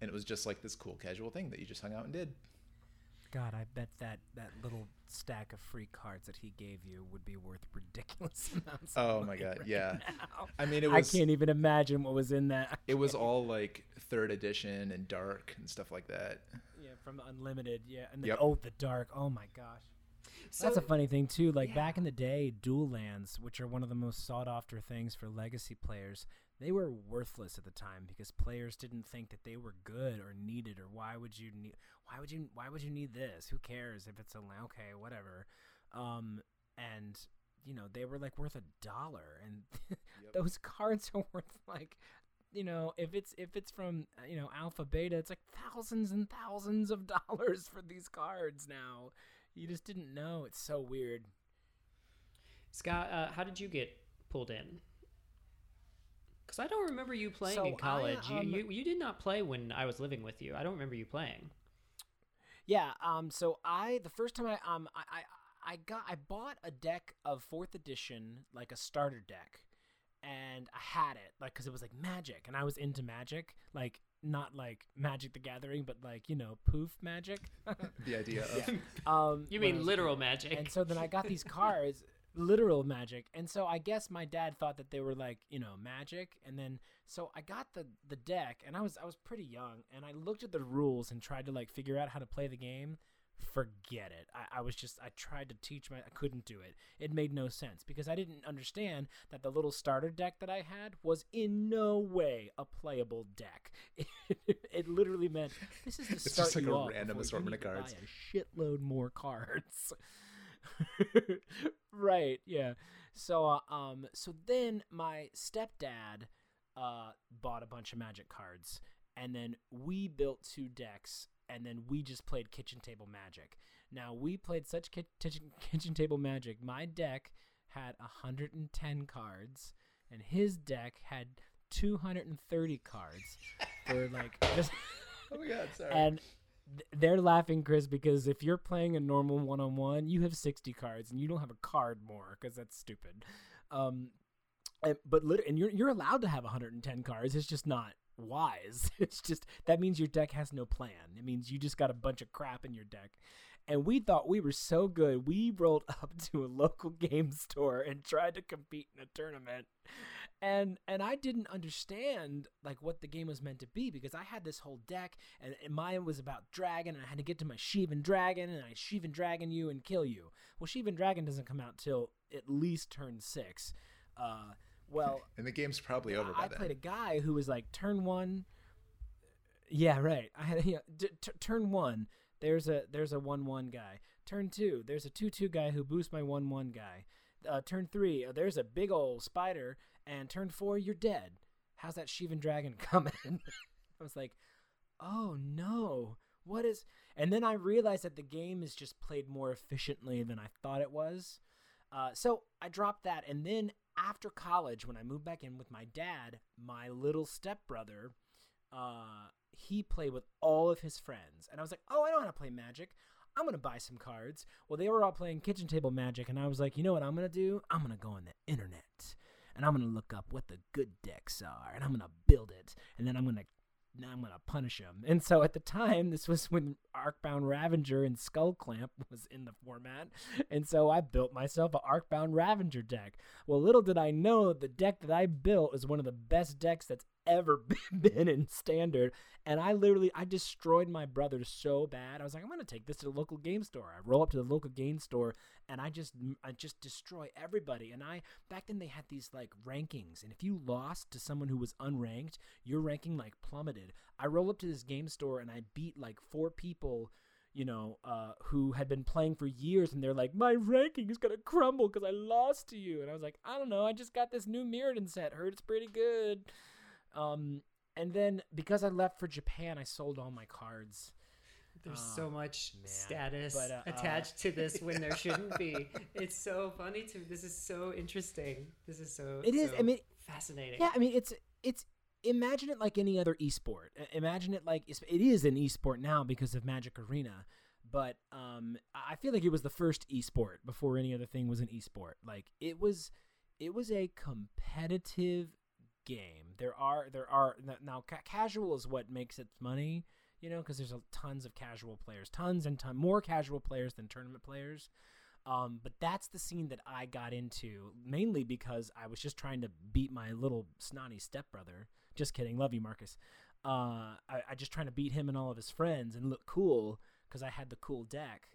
and it was just like this cool casual thing that you just hung out and did. God, I bet that that little stack of free cards that he gave you would be worth ridiculous amounts. of Oh my god, right yeah. now. I mean, it was I can't even imagine what was in that. it was all like third edition and dark and stuff like that. Yeah, from Unlimited. Yeah, and the, Yep. oh, the dark. Oh my gosh. So That's a funny thing too. Like yeah. back in the day, dual lands, which are one of the most sought after things for legacy players, they were worthless at the time because players didn't think that they were good or needed or why would you need why would you why would you need this? Who cares if it's a okay, whatever. Um and you know, they were like worth a dollar and those cards are worth like you know, if it's if it's from you know alpha beta, it's like thousands and thousands of dollars for these cards now. You just didn't know. It's so weird. scott uh, how did you get pulled in because i don't remember you playing So in I, college um, you, you you did not play when i was living with you i don't remember you playing Yeah. Um. So I the first time I um I I, I got I bought a deck of fourth edition like a starter deck, and I had it like because it was like Magic, and I was into Magic, like not like Magic the Gathering, but like you know poof Magic. The idea of um. you mean literal magic And so then I got these cards. literal magic. And so I guess my dad thought that they were like, you know, magic. And then so I got the the deck and I was I was pretty young and I looked at the rules and tried to like figure out how to play the game. Forget it. I, I was just I tried to teach my I couldn't do it. It made no sense because I didn't understand that the little starter deck that I had was in no way a playable deck. It, it literally meant this is to It's start just like you a random assortment of cards. A shitload more cards. right, yeah. So uh, um so then my stepdad uh bought a bunch of magic cards and then we built two decks and then we just played kitchen table magic. Now we played such ki- kitchen kitchen table magic. My deck had 110 cards and his deck had 230 cards for like just Oh my god, sorry. and th- they're laughing, Chris, because if you're playing a normal one on one, you have 60 cards and you don't have a card more because that's stupid. Um, and, but lit- and you're you're allowed to have 110 cards. It's just not wise. It's just that means your deck has no plan. It means you just got a bunch of crap in your deck. And we thought we were so good. We rolled up to a local game store and tried to compete in a tournament. And and I didn't understand like what the game was meant to be because I had this whole deck and, and mine was about dragon and I had to get to my Shivan dragon and I Shivan dragon you and kill you. Well, Shivan dragon doesn't come out till at least turn six. Uh, well, and the game's probably over by I then. played a guy who was like turn one. Yeah, right. I had yeah, d- t- turn one. There's a there's a one one guy. Turn two. There's a two two guy who boosts my one one guy. Uh, turn three. Uh, there's a big old spider. And turn four, you're dead. How's that Shivan dragon coming? I was like, oh no. What is? And then I realized that the game is just played more efficiently than I thought it was. Uh, so I dropped that, and then after college, when I moved back in with my dad, my little stepbrother, uh, he played with all of his friends, and I was like, "Oh, I know how to play Magic. I'm gonna buy some cards." Well, they were all playing kitchen table Magic, and I was like, "You know what I'm gonna do? I'm gonna go on the internet, and I'm gonna look up what the good decks are, and I'm gonna build it, and then I'm gonna." Now I'm gonna punish him. And so at the time, this was when Arcbound Ravager and Skullclamp was in the format, and so I built myself a Arcbound Ravager deck. Well, little did I know that the deck that I built is one of the best decks that's ever been in standard and i literally i destroyed my brother so bad i was like i'm gonna take this to the local game store i roll up to the local game store and i just i just destroy everybody and i back then they had these like rankings and if you lost to someone who was unranked your ranking like plummeted i roll up to this game store and i beat like four people you know, uh, who had been playing for years, and they're like, "My ranking is gonna crumble because I lost to you." And I was like, "I don't know. I just got this new Mirrodin set. Heard it's pretty good." Um, and then because I left for Japan, I sold all my cards. There's Oh, so much man. status But, uh, attached to this when there shouldn't be. It's so funny to this is so interesting. This is so It is. so I mean, fascinating. Yeah, I mean, it's it's imagine it like any other esport. Imagine it like it is an esport now because of Magic Arena, but um, I feel like it was the first esport before any other thing was an esport. Like it was, it was a competitive game. There are there are now ca- casual is what makes its money. You know, because there's a, tons of casual players, tons and ton more casual players than tournament players. Um, but that's the scene that I got into mainly because I was just trying to beat my little snotty stepbrother. Just kidding, love you, Marcus. Uh, I, I just trying to beat him and all of his friends and look cool because I had the cool deck.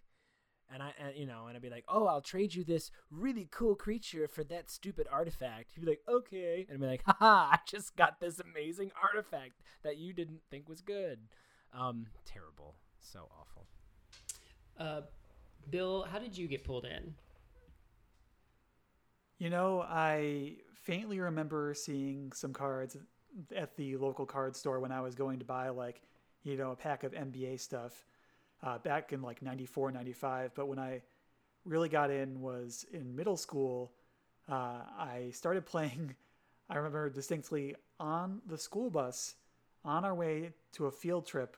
And I, and, you know, and I'd be like, "Oh, I'll trade you this really cool creature for that stupid artifact." He'd be like, "Okay," and I'd be like, "Haha! I just got this amazing artifact that you didn't think was good." Um, terrible, so awful. Uh, Bill, how did you get pulled in? You know, I faintly remember seeing some cards at the local card store when I was going to buy like, you know, a pack of NBA stuff uh, back in like 94, 95. But when I really got in was in middle school. Uh, I started playing, I remember distinctly on the school bus on our way to a field trip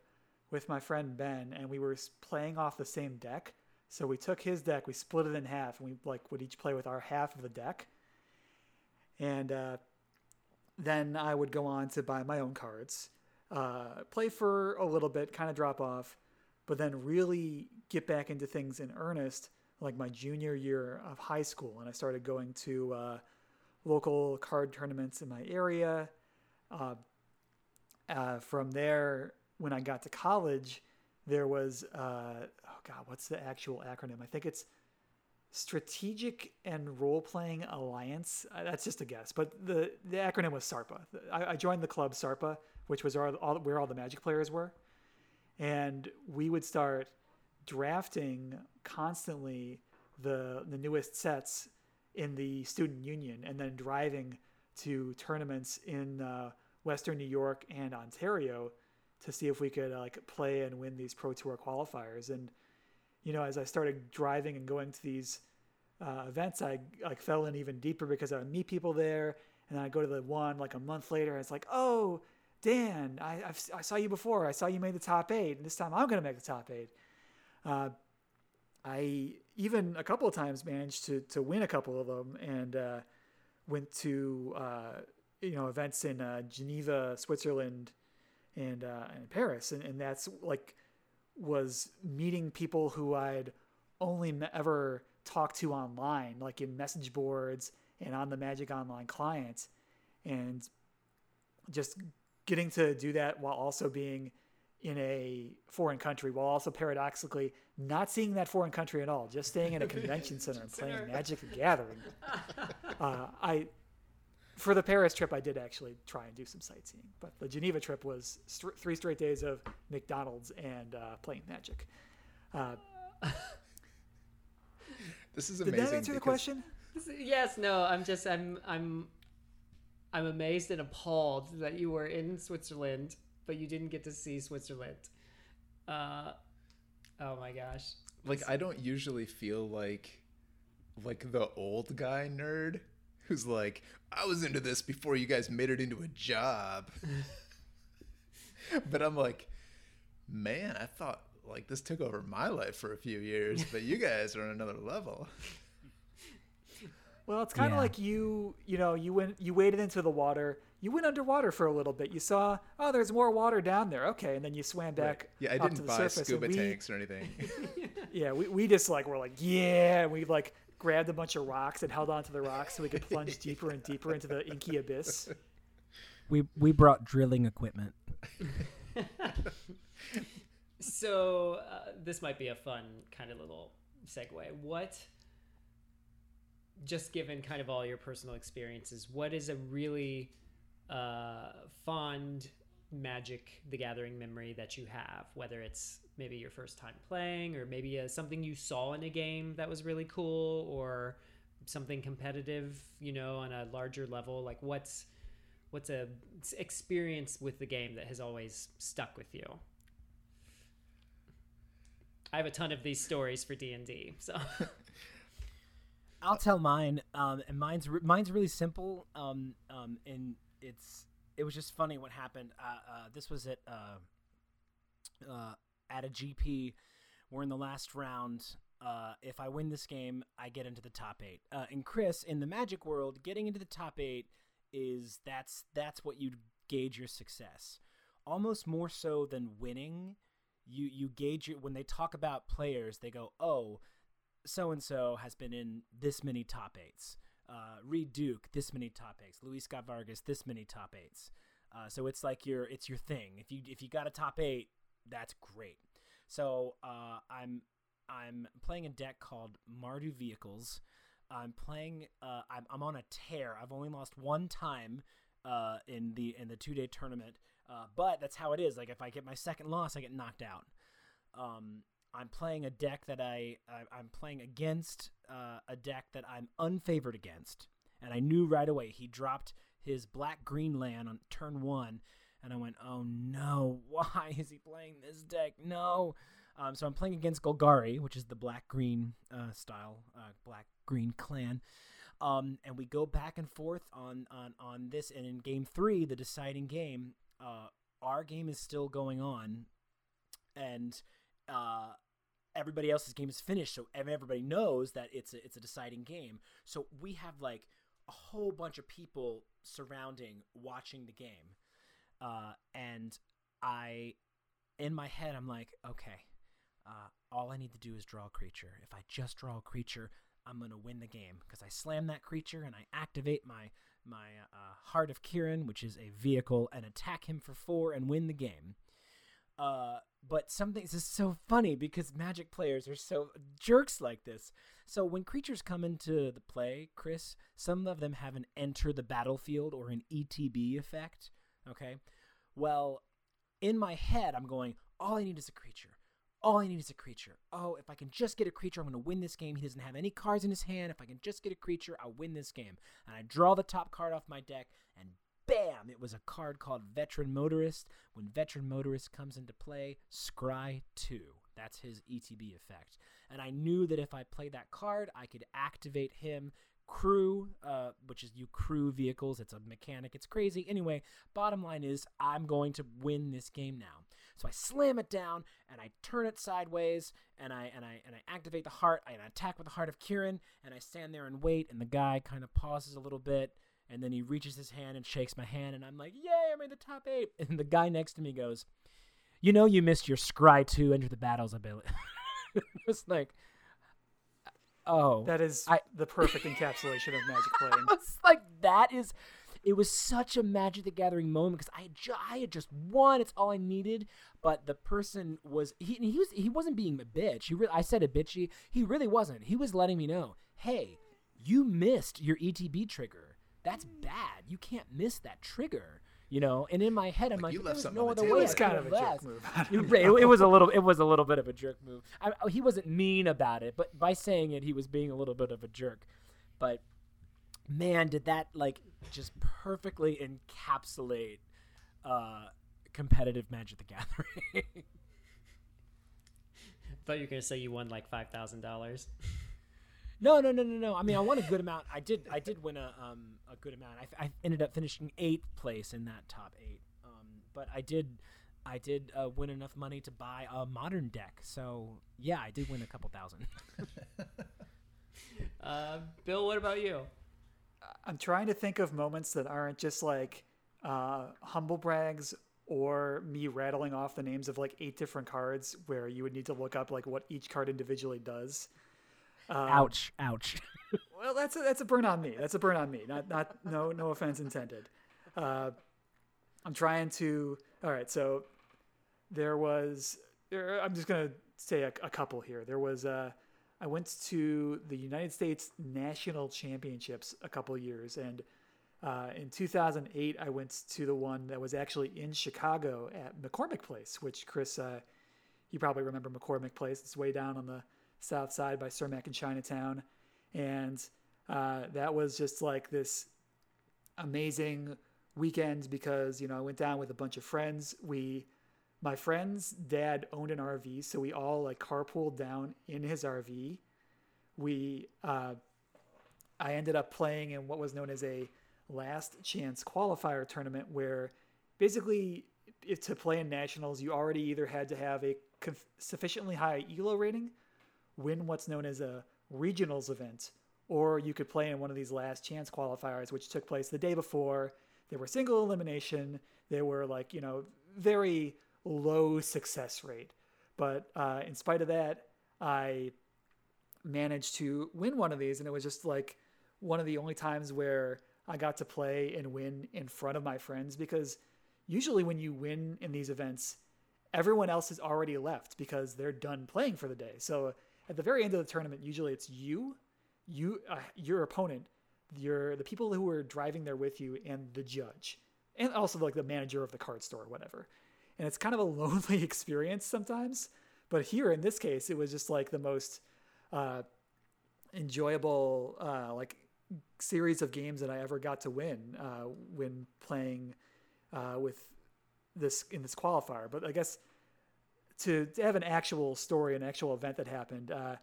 with my friend Ben, and we were playing off the same deck. So we took his deck, we split it in half, and we like would each play with our half of the deck. And uh, then I would go on to buy my own cards, uh, play for a little bit, kind of drop off, but then really get back into things in earnest, like my junior year of high school, and I started going to uh, local card tournaments in my area. Uh, uh, from there, when I got to college, there was uh, oh god, what's the actual acronym? I think it's Strategic and Role Playing Alliance. Uh, that's just a guess, but the the acronym was SARPA. I, I joined the club SARPA, which was all, where all the Magic players were, and we would start drafting constantly the the newest sets in the student union, and then driving to tournaments in uh, Western New York and Ontario to see if we could uh, like play and win these Pro Tour qualifiers. And you know, as I started driving and going to these uh, events, I like fell in even deeper because I would meet people there, and then I go to the one like a month later, and it's like, oh, Dan, I I've, i saw you before. I saw you made the top eight, and this time I'm gonna make the top eight. Uh, I even a couple of times managed to to win a couple of them, and uh, went to uh, you know events in uh, Geneva, Switzerland, and uh, and Paris, and, and that's like was meeting people who I'd only ever talked to online, like in message boards and on the Magic Online client, and just getting to do that while also being in a foreign country, while also paradoxically not seeing that foreign country at all, just staying in a convention center and playing Magic the Gathering. Uh, I for the Paris trip, I did actually try and do some sightseeing, but the Geneva trip was st- three straight days of McDonald's and uh, playing Magic. Uh, This is amazing. did that answer the question? Yes, no, I'm just I'm I'm I'm amazed and appalled that you were in Switzerland, but you didn't get to see Switzerland. Uh, oh my gosh. Like I don't usually feel like like the old guy nerd who's like, I was into this before you guys made it into a job. but I'm like, man, I thought like this took over my life for a few years, but you guys are on another level. Well, it's kind of Yeah. like you, you know, you went, you waded into the water, you went underwater for a little bit. You saw, oh, there's more water down there. Okay, and then you swam back Yeah, I up didn't the buy surface. scuba we, tanks or anything. Yeah, we, we just like were like, yeah, and we like grabbed a bunch of rocks and held onto the rocks so we could plunge deeper and deeper into the inky abyss. We we brought drilling equipment. So uh, this might be a fun kind of little segue. What, just given kind of all your personal experiences, what is a really uh, fond Magic the Gathering memory that you have? Whether it's maybe your first time playing, or maybe uh something you saw in a game that was really cool, or something competitive, you know, on a larger level. Like what's what's a experience with the game that has always stuck with you? I have a ton of these stories for D and D. So I'll tell mine, um, and mine's re- mine's really simple. Um, um, and it's it was just funny what happened. Uh, uh, this was at uh, uh, at a GP. We're in the last round. Uh, if I win this game, I get into the top eight. Uh, and Chris, in the Magic world, getting into the top eight is that's that's what you gauge your success. Almost more so than winning, you you gauge it when they talk about players. They go, oh, so and so has been in this many top eights. Uh, Reid Duke, this many top eights. Luis Scott Vargas, this many top eights. Uh, so it's like your it's your thing. If you if you got a top eight, that's great. So uh, I'm I'm playing a deck called Mardu Vehicles. I'm playing. Uh, I'm, I'm on a tear. I've only lost one time uh, in the in the two day tournament. Uh, but that's how it is. Like if I get my second loss, I get knocked out. Um, I'm playing a deck that I, I I'm playing against uh, a deck that I'm unfavored against, and I knew right away he dropped his black green land on turn one, and I went, oh no, why is he playing this deck? No. Um, so I'm playing against Golgari, which is the black green uh, style, uh, black green clan. Um, and we go back and forth on, on, on this. And in game three, the deciding game, uh, our game is still going on. And uh, everybody else's game is finished. So everybody knows that it's a, it's a deciding game. So we have like a whole bunch of people surrounding watching the game. Uh, and I, in my head, I'm like, okay, uh, all I need to do is draw a creature. If I just draw a creature, I'm gonna win the game because I slam that creature and I activate my my uh, Heart of Kiran, which is a vehicle, and attack him for four and win the game. Uh, but something this is so funny because Magic players are so jerks like this. So when creatures come into the play, Chris, some of them have an enter the battlefield or an ETB effect. Okay, well, in my head, I'm going, all I need is a creature. All I need is a creature. Oh, if I can just get a creature, I'm going to win this game. He doesn't have any cards in his hand. If I can just get a creature, I'll win this game. And I draw the top card off my deck, and bam, it was a card called Veteran Motorist. When Veteran Motorist comes into play, Scry 2. That's his ETB effect. And I knew that if I played that card, I could activate him, crew, uh, which is you crew vehicles. It's a mechanic. It's crazy. Anyway, bottom line is I'm going to win this game now. So I slam it down and I turn it sideways and I and I and I activate the heart I attack with the heart of Kiran and I stand there and wait and the guy kind of pauses a little bit and then he reaches his hand and shakes my hand and I'm like, "Yay, I made the top 8." And the guy next to me goes, "You know you missed your scry 2 enter the battles ability." it's like Oh, That is I- the perfect encapsulation of Magic playing. it's like that is it was such a magic the gathering moment because i had, ju- I had just won it's all i needed but the person was he, he was he wasn't being a bitch he really i said a bitchy he really wasn't he was letting me know hey you missed your etb trigger that's bad you can't miss that trigger you know and in my head i'm like, you there left was no the other way there. It's kind of a jerk left." move. It, it was a little. It was a little bit of a jerk move. I, he wasn't mean about it, but by saying it, he was being a little bit of a jerk. But man, did that like just perfectly encapsulate uh, competitive Magic the Gathering. thought you were gonna say you won like five thousand dollars. no, no, no, no, no. I mean, I won a good amount. I did. I did win a um a good amount. I, I ended up finishing eighth place in that top eight. Um, but I did. I did uh, win enough money to buy a modern deck, so yeah, I did win a couple thousand. Uh, Bill, what about you? I'm trying to think of moments that aren't just like uh, humble brags or me rattling off the names of like eight different cards where you would need to look up like what each card individually does. Um, ouch! Ouch! Well, that's a, that's a burn on me. That's a burn on me. Not not no no offense intended. Uh, I'm trying to. All right, so there was. There, I'm just gonna say a, a couple here. There was. Uh, I went to the United States National Championships a couple years, and uh, in 2008 I went to the one that was actually in Chicago at McCormick Place, which Chris, uh, you probably remember McCormick Place. It's way down on the south side by Cermak and Chinatown, and uh, that was just like this amazing weekend because you know I went down with a bunch of friends. We, my friend's dad owned an RV, so we all like carpooled down in his RV. We, uh, I ended up playing in what was known as a last chance qualifier tournament, where basically to play in nationals, you already either had to have a sufficiently high ELO rating, win what's known as a regionals event, or you could play in one of these last chance qualifiers, which took place the day before. They were single elimination. They were like, you know, very low success rate. But uh, in spite of that, I managed to win one of these. And it was just like one of the only times where I got to play and win in front of my friends because usually when you win in these events, everyone else has already left because they're done playing for the day. So at the very end of the tournament, usually it's you, you, uh, your opponent, your the people who are driving there with you, and the judge, and also like the manager of the card store or whatever. And it's kind of a lonely experience sometimes. But here in this case, it was just like the most uh, enjoyable uh, like series of games that I ever got to win uh, when playing uh, with this in this qualifier. But I guess to, to have an actual story, an actual event that happened, uh,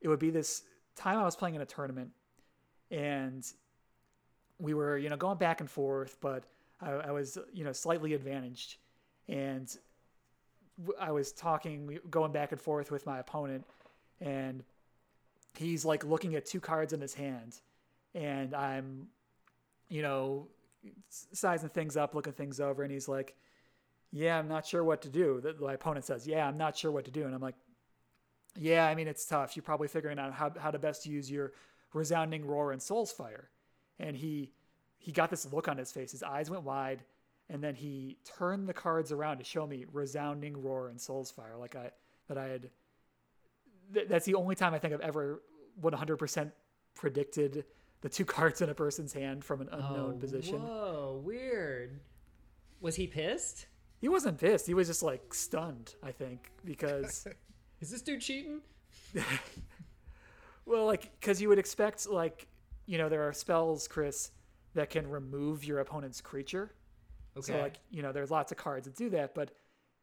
it would be this time I was playing in a tournament, and we were you know going back and forth, but I, I was you know slightly advantaged, and I was talking, going back and forth with my opponent, and he's like looking at two cards in his hand, and I'm, you know, sizing things up, looking things over, and he's like, "Yeah, I'm not sure what to do." The, my opponent says, "Yeah, I'm not sure what to do," and I'm like, Yeah, I mean it's tough. You're probably figuring out how, how to best use your resounding roar and soul's fire. And he he got this look on his face. His eyes went wide, and then he turned the cards around to show me resounding roar and soul's fire. Like I that I had. Th- that's the only time I think I've ever 100% predicted the two cards in a person's hand from an unknown oh, position. Whoa, weird. Was he pissed? He wasn't pissed. He was just like stunned. I think because. Is this dude cheating? Well, like, because you would expect, like, you know, there are spells, Chris, that can remove your opponent's creature. Okay. So, like, you know, there's lots of cards that do that, but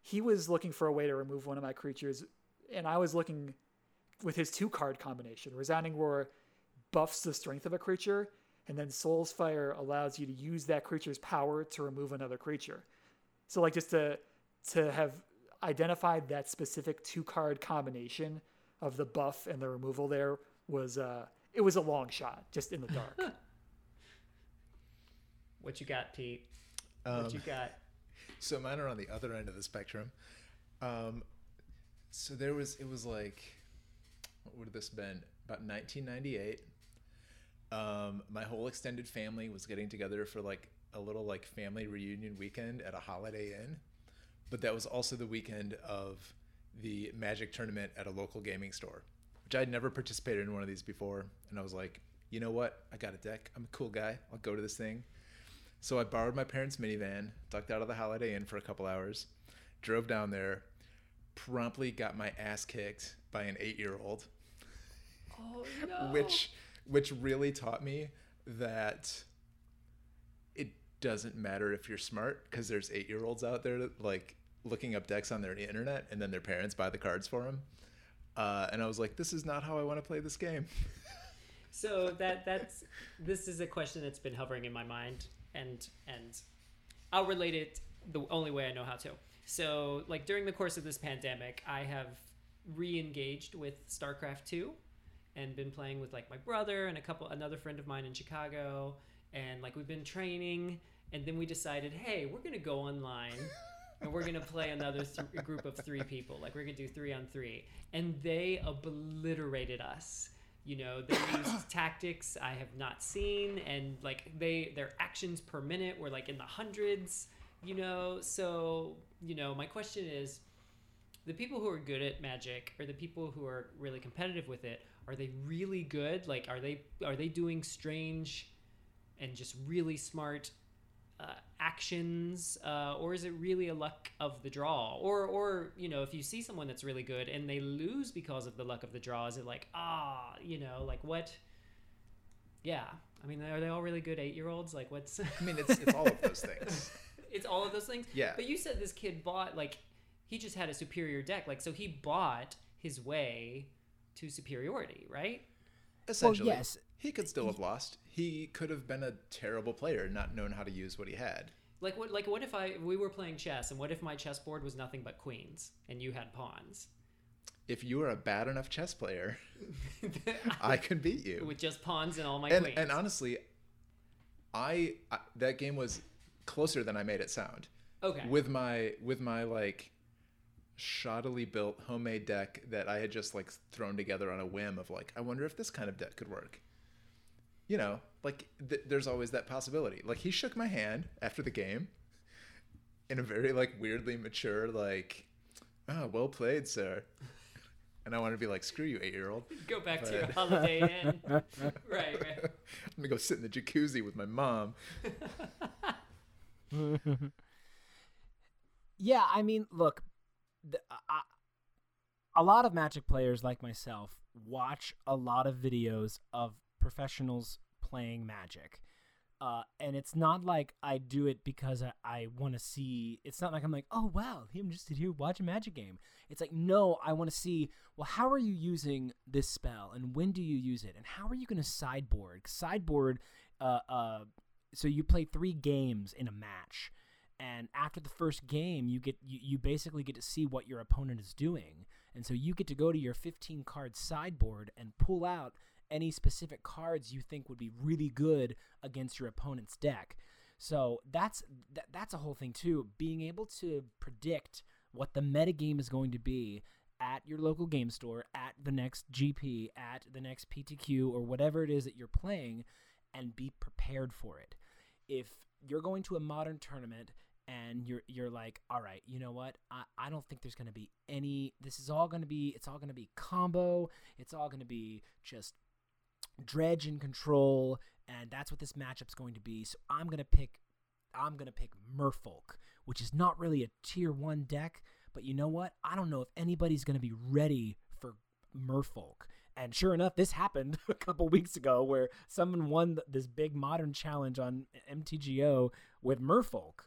he was looking for a way to remove one of my creatures, and I was looking with his two card combination. Resounding Roar buffs the strength of a creature, and then Soul's Fire allows you to use that creature's power to remove another creature. So, like, just to to have identified that specific two card combination of the buff and the removal there was uh it was a long shot just in the dark what you got, Pete? Um, What you got? So mine are on the other end of the spectrum. Um, so there was it was like what would have this been about 1998. Um, my whole extended family was getting together for like a little like family reunion weekend at a Holiday Inn, but that was also the weekend of the Magic tournament at a local gaming store, which I'd never participated in one of these before, and I was like, you know what? I got a deck. I'm a cool guy. I'll go to this thing. So I borrowed my parents' minivan, ducked out of the Holiday Inn for a couple hours, drove down there, promptly got my ass kicked by an eight-year-old, Oh no. which which really taught me that doesn't matter if you're smart because there's eight-year-olds out there like looking up decks on their internet and then their parents buy the cards for them. Uh, and I was like, this is not how I want to play this game. So that that's this is a question that's been hovering in my mind, and and I'll relate it the only way I know how to. So like during the course of this pandemic, I have re-engaged with StarCraft two, and been playing with like my brother and a couple another friend of mine in Chicago, and like we've been training, and then we decided, hey, we're gonna go online. and we're gonna play another th- group of three people. Like we're gonna do three on three, and they obliterated us. You know, they used tactics I have not seen, and like they their actions per minute were like in the hundreds. You know, so you know, my question is, the people who are good at Magic, or the people who are really competitive with it, are they really good? Like, are they are they doing strange and just really smart uh, actions, uh, or is it really a luck of the draw? Or, or you know, if you see someone that's really good and they lose because of the luck of the draw, is it like ah, you know, like what? Yeah, I mean, are they all really good eight-year-olds? Like, what's? I mean, it's it's all of those things. it's all of those things. Yeah. But you said this kid bought like he just had a superior deck, like so he bought his way to superiority, right? Essentially, yes. He could still have lost. He could have been a terrible player, not known how to use what he had. Like what? Like what if I we were playing chess, and what if my chessboard was nothing but queens, and you had pawns? If you were a bad enough chess player, I could beat you. with just pawns and all my And queens. and honestly, I, I that game was closer than I made it sound. okay. With my with my like shoddily built homemade deck that I had just like thrown together on a whim of like I wonder if this kind of deck could work. You know, like th- there's always that possibility. Like he shook my hand after the game in a very like weirdly mature like oh, well played, sir. And I wanted to be like, screw you, eight year old. Go back to your Holiday Inn. right, right. I'm gonna go sit in the jacuzzi with my mom. Yeah, I mean, look, the, I, a lot of Magic players like myself watch a lot of videos of professionals playing Magic. Uh, and it's not like I do it because I, I want to see. It's not like I'm like, oh wow, I'm just here watch a Magic game. It's like, no, I want to see. Well, how are you using this spell, and when do you use it, and how are you going to sideboard? Sideboard. Uh, uh, so you play three games in a match, and after the first game, you get you, you basically get to see what your opponent is doing, and so you get to go to your 15 card sideboard and pull out any specific cards you think would be really good against your opponent's deck. So that's that, that's a whole thing too. Being able to predict what the metagame is going to be at your local game store, at the next GP, at the next PTQ, or whatever it is that you're playing, and be prepared for it. If you're going to a modern tournament and you're you're like, all right, you know what? I, I don't think there's gonna be any this is all gonna be it's all gonna be combo, it's all gonna be just dredge and control, and that's what this matchup's going to be. So I'm gonna pick I'm gonna pick Merfolk, which is not really a tier one deck, but you know what? I don't know if anybody's gonna be ready for Merfolk. And sure enough, this happened a couple weeks ago where someone won this big modern challenge on MTGO with Merfolk.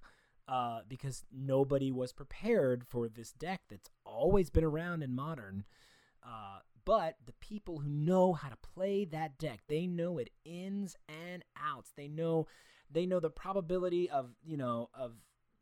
Uh, because nobody was prepared for this deck that's always been around in modern. Uh, but the people who know how to play that deck, they know it ins and outs. They know they know the probability of you know of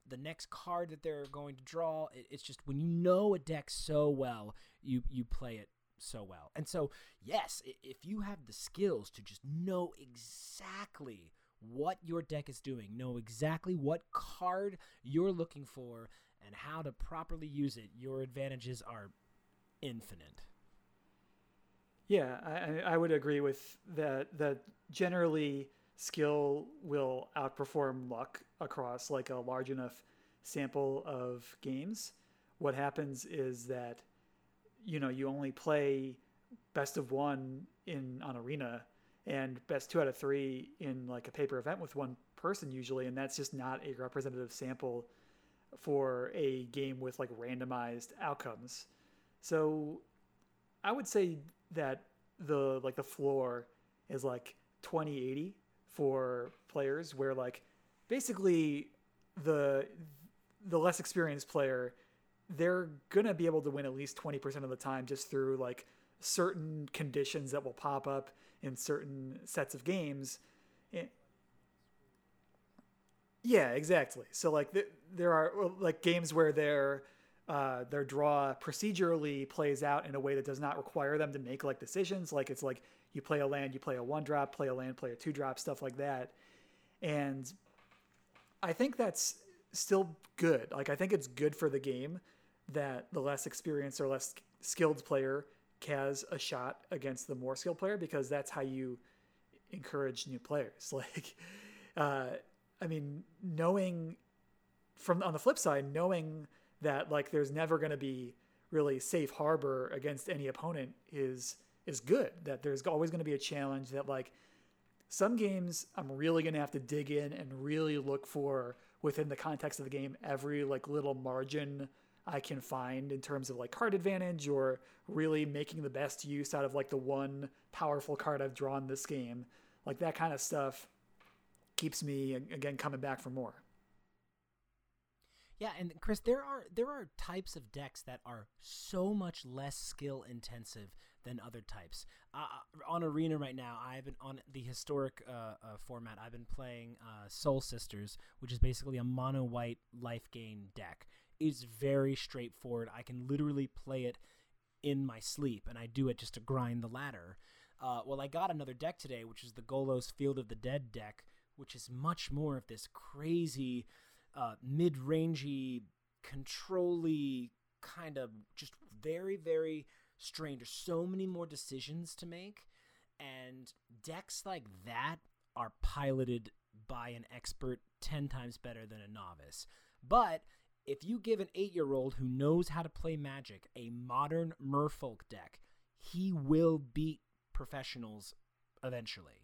the next card that they're going to draw. It's just when you know a deck so well, you you play it so well. And so, yes, if you have the skills to just know exactly what your deck is doing, know exactly what card you're looking for, and how to properly use it, your advantages are infinite. Yeah, I, I would agree with that. That generally skill will outperform luck across like a large enough sample of games. What happens is that you know you only play best of one in on arena and best two out of three in like a paper event with one person usually and that's just not a representative sample for a game with like randomized outcomes so i would say that the like the floor is like 2080 for players where like basically the the less experienced player they're gonna be able to win at least 20% of the time just through like certain conditions that will pop up in certain sets of games. Yeah, exactly. So like th- there are like games where their uh, their draw procedurally plays out in a way that does not require them to make like decisions. Like it's like you play a land, you play a one drop, play a land, play a two drop, stuff like that. And I think that's still good. Like I think it's good for the game that the less experienced or less skilled player has a shot against the more skilled player because that's how you encourage new players. Like, uh, I mean, knowing from on the flip side, knowing that like there's never going to be really safe harbor against any opponent is is good. That there's always going to be a challenge. That like some games I'm really going to have to dig in and really look for within the context of the game every like little margin I can find in terms of like card advantage or really making the best use out of like the one powerful card I've drawn this game. Like that kind of stuff keeps me again coming back for more. Yeah, and Chris, there are there are types of decks that are so much less skill intensive than other types. Uh, on Arena right now, I've been on the historic uh, uh, format. I've been playing uh, Soul Sisters, which is basically a mono white life gain deck It's very straightforward. I can literally play it in my sleep, and I do it just to grind the ladder. Uh, well, I got another deck today, which is the Golos Field of the Dead deck, which is much more of this crazy, uh, mid-rangey, controlly kind of just very, very strange. There's so many more decisions to make, and decks like that are piloted by an expert ten times better than a novice. But if you give an eight year old who knows how to play Magic a modern Merfolk deck, he will beat professionals eventually.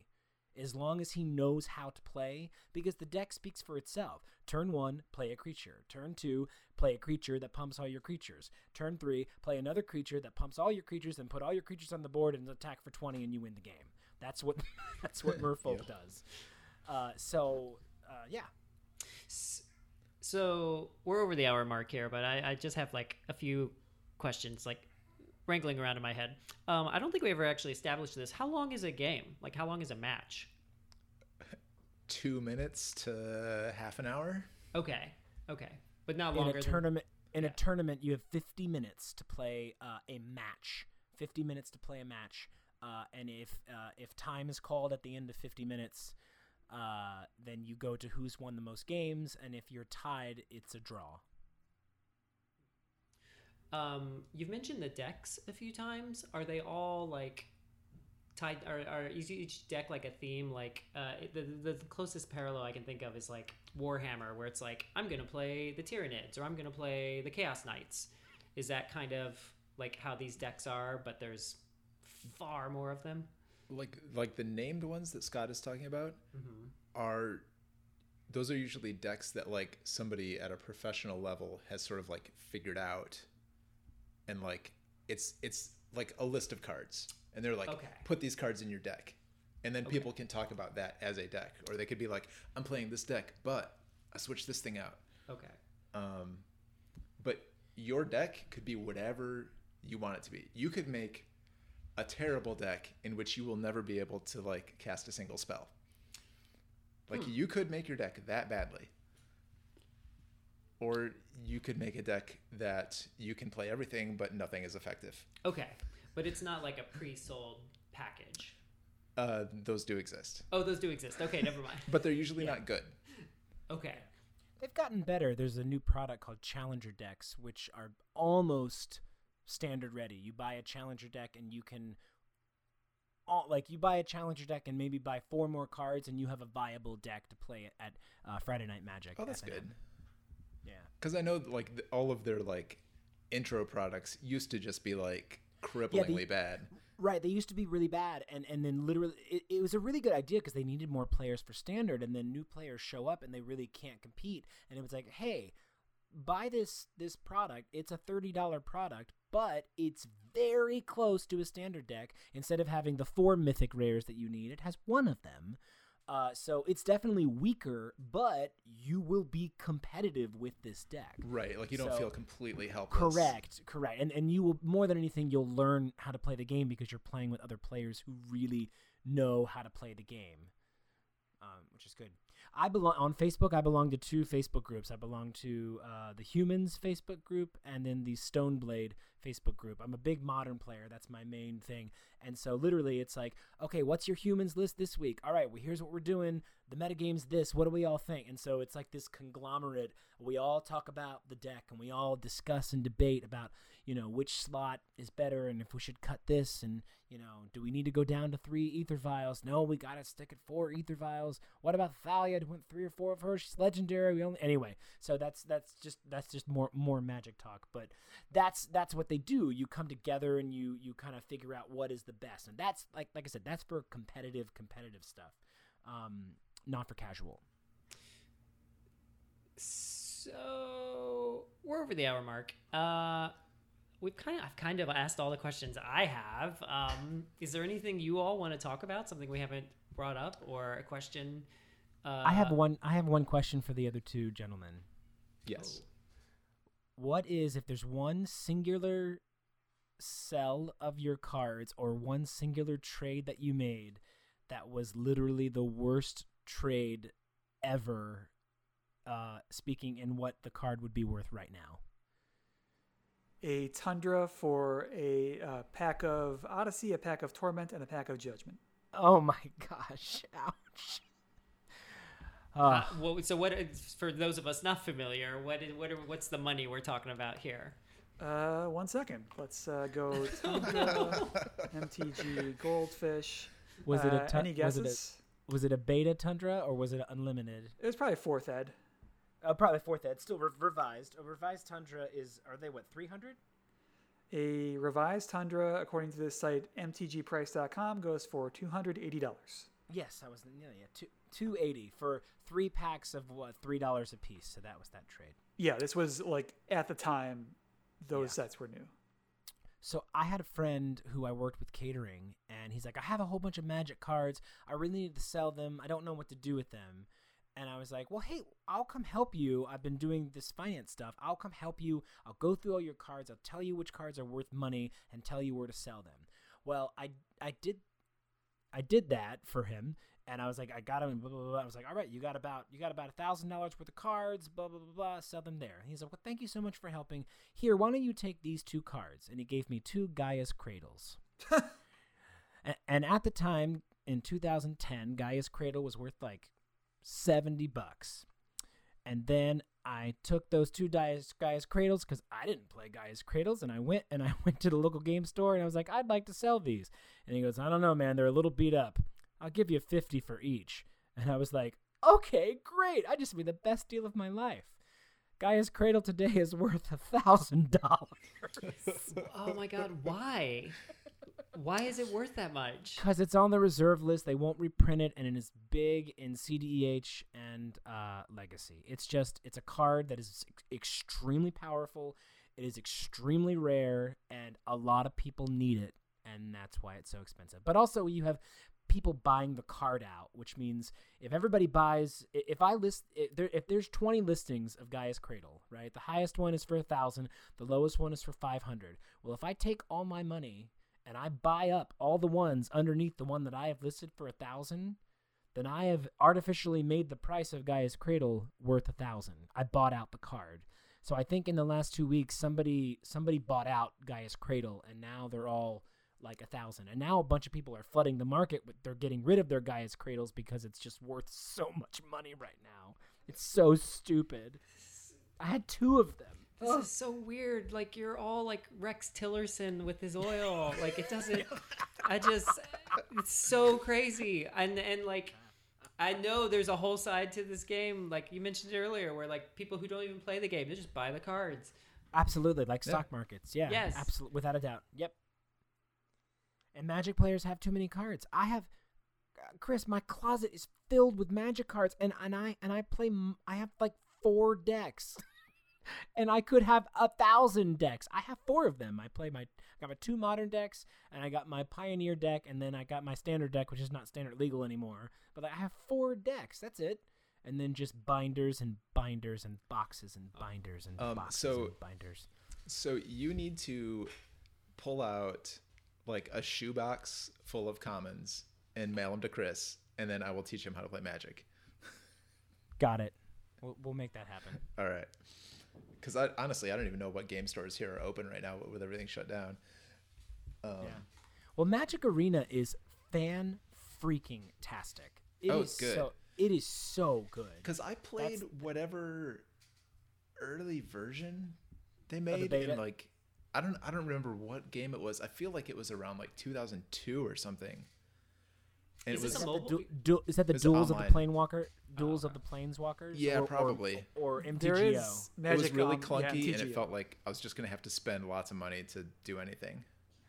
As long as he knows how to play, because the deck speaks for itself. Turn one, play a creature. Turn two, play a creature that pumps all your creatures. Turn three, play another creature that pumps all your creatures and put all your creatures on the board and attack for 20 and you win the game. That's what that's what Merfolk yeah. does. Uh, so, uh, yeah. So we're over the hour mark here, but I, I just have like a few questions like wrangling around in my head. Um, I don't think we ever actually established this. How long is a game? Like how long is a match? Two minutes to half an hour. Okay. Okay. But not longer. In a tournament, than... in yeah. a tournament, you have 50 minutes to play uh, a match. 50 minutes to play a match. Uh, and if uh, if time is called at the end of 50 minutes, uh, then you go to who's won the most games, and if you're tied, it's a draw. Um, you've mentioned the decks a few times. Are they all like tied? Are, are is each deck like a theme? Like uh, the, the the closest parallel I can think of is like Warhammer, where it's like I'm gonna play the Tyranids or I'm gonna play the Chaos Knights. Is that kind of like how these decks are? But there's far more of them. Like like the named ones that Scott is talking about Mm-hmm. are those are usually decks that like somebody at a professional level has sort of like figured out and like it's it's like a list of cards and they're like Okay. put these cards in your deck and then Okay. people can talk about that as a deck or they could be like i'm playing this deck but i switched this thing out Okay. um, but your deck could be whatever you want it to be you could make a terrible deck in which you will never be able to like cast a single spell like Hmm. you could make your deck that badly or you could make a deck that you can play everything but nothing is effective Okay. But it's not like a pre-sold package. uh, those do exist Oh, those do exist. Okay, never mind. but they're usually Yeah. not good Okay. They've gotten better. There's a new product called Challenger decks, which are almost standard ready. You buy a Challenger deck and you can, all, like, you buy a Challenger deck and maybe buy four more cards, and you have a viable deck to play at uh, Friday Night Magic. oh that's FNM. good Yeah. Because i know like all of their like intro products used to just be like cripplingly bad Right, they used to be really bad, and and then literally, it, it was a really good idea because they needed more players for standard, and then new players show up and they really can't compete, and it was like, hey, buy this this product. It's a thirty dollar product, but it's very close to a standard deck. Instead of having the four mythic rares that you need, it has one of them. Uh, so it's definitely weaker, but you will be competitive with this deck. Right, like you don't So- feel completely helpless. Correct, correct. And and you will more than anything you'll learn how to play the game because you're playing with other players who really know how to play the game. Um, which is good. I belong on Facebook. I belong to two Facebook groups. I belong to uh, the Humans Facebook group and then the Stoneblade Facebook group. I'm a big modern player. That's my main thing. And so literally, it's like, okay, what's your humans list this week? All right, well, here's what we're doing. The metagame's this. What do we all think? And so it's like this conglomerate. We all talk about the deck and we all discuss and debate about, you know, which slot is better and if we should cut this and, you know, do we need to go down to three aether vials? No, we got to stick at four aether vials. What about Thalia? Do we want three or four of her? She's legendary. We only anyway. So that's that's just that's just more more magic talk. But that's that's what they do. You come together and you you kind of figure out what is the best. And that's like like I said, that's for competitive competitive stuff. Um, not for casual. So we're over the hour mark. Uh, we've kind of I've kind of asked all the questions I have. Um, is there anything you all want to talk about? Something we haven't brought up, or a question? Uh, I have one I have one question for the other two gentlemen. Yes. What is if there's one singular sell of your cards or one singular trade that you made that was literally the worst trade ever uh, speaking in what the card would be worth right now A Tundra for a uh, pack of Odyssey, a pack of Torment, and a pack of Judgment. oh my gosh ouch Uh, uh, well, so what? is- For those of us not familiar, what? Is, what? Are, what's the money we're talking about here? Uh, one second. Let's uh, go Tundra, MTG, Goldfish. was it a Uh, tu- any was it guesses? a was it a beta tundra or was it unlimited It was probably fourth ed. uh, probably fourth ed still re- revised a revised tundra is are they what 300 A revised Tundra, according to this site, mtgprice.com, goes for $280. Yes, I was yeah, yeah, two two eighty for three packs of what three dollars a piece. So that was that trade. Yeah, this was like at the time those Yeah. sets were new. So I had a friend who I worked with catering, and he's like, I have a whole bunch of magic cards. I really need to sell them. I don't know what to do with them. And I was like, Well, hey, I'll come help you. I've been doing this finance stuff. I'll come help you. I'll go through all your cards. I'll tell you which cards are worth money and tell you where to sell them. Well, I I did I did that for him, and I was like, I got him. And blah, blah, blah. I was like, all right, you got about you got about a thousand dollars worth of cards. Blah blah blah blah. Sell them there. And he's like, well, thank you so much for helping. Here, why don't you take these two cards? And he gave me two Gaia's cradles. and, and at the time in 2010, Gaia's cradle was worth like 70 bucks. And then I took those two Gaia's, Gaia's Cradles because I didn't play Gaia's Cradles, and I went and I went to the local game store and I was like, I'd like to sell these. And he goes, I don't know, man, they're a little beat up. I'll give you fifty for each. And I was like, okay, great. I just made the best deal of my life. Gaia's Cradle today is worth a thousand dollars Oh my god, why? Why is it worth that much? because it's on the reserve list. They won't reprint it, and it is big in cEDH and uh, Legacy. It's just it's a card that is ex- extremely powerful. It is extremely rare, and a lot of people need it, and that's why it's so expensive. But also, you have people buying the card out, which means if everybody buys, if I list, if, there, if there's 20 listings of Gaia's Cradle, right, the highest one is for a thousand, the lowest one is for 500. Well, if I take all my money and I buy up all the ones underneath the one that I have listed for a thousand, then I have artificially made the price of Gaia's Cradle worth a thousand. I bought out the card. So I think in the last two weeks somebody somebody bought out Gaia's Cradle and now they're all like a thousand. And now a bunch of people are flooding the market but they're getting rid of their Gaia's Cradles because it's just worth so much money right now. It's so stupid. I had two of them. This is so weird. Like you're all like Rex Tillerson with his oil. Like it doesn't. I just. It's so crazy. And and like, I know there's a whole side to this game. Like you mentioned earlier, where like people who don't even play the game, they just buy the cards. Absolutely, like Yeah. stock markets. Yeah. Yes. Absolutely, without a doubt. Yep. And Magic players have too many cards. I have, uh, Chris. My closet is filled with Magic cards, and and I and I play. I have like four decks, and I could have a thousand decks. I have four of them. I play my. I got my two modern decks, and I got my Pioneer deck, and then I got my standard deck, which is not standard legal anymore. But I have four decks. That's it. And then just binders and binders and boxes and binders and Um, boxes so- and binders. So you need to pull out like a shoebox full of commons and mail them to Chris, and then I will teach him how to play Magic. Got it. We'll, we'll make that happen. All right. Because I honestly I don't even know what game stores here are open right now with everything shut down. Um, yeah. Well, Magic Arena is fan freaking tastic. It Oh, is it's good. So, it is so good. Because I played That's- whatever early version they made beta? in like I don't I don't remember what game it was. I feel like it was around like 2002 or something. And Is it this was a The mobile- du- du- is that the It's duels of the online. planewalker? Duels of the planeswalkers? Yeah, Or- or- probably. Or, MTGO. There is it was really um, yeah, clunky and it felt like I was just gonna have to spend lots of money to do anything.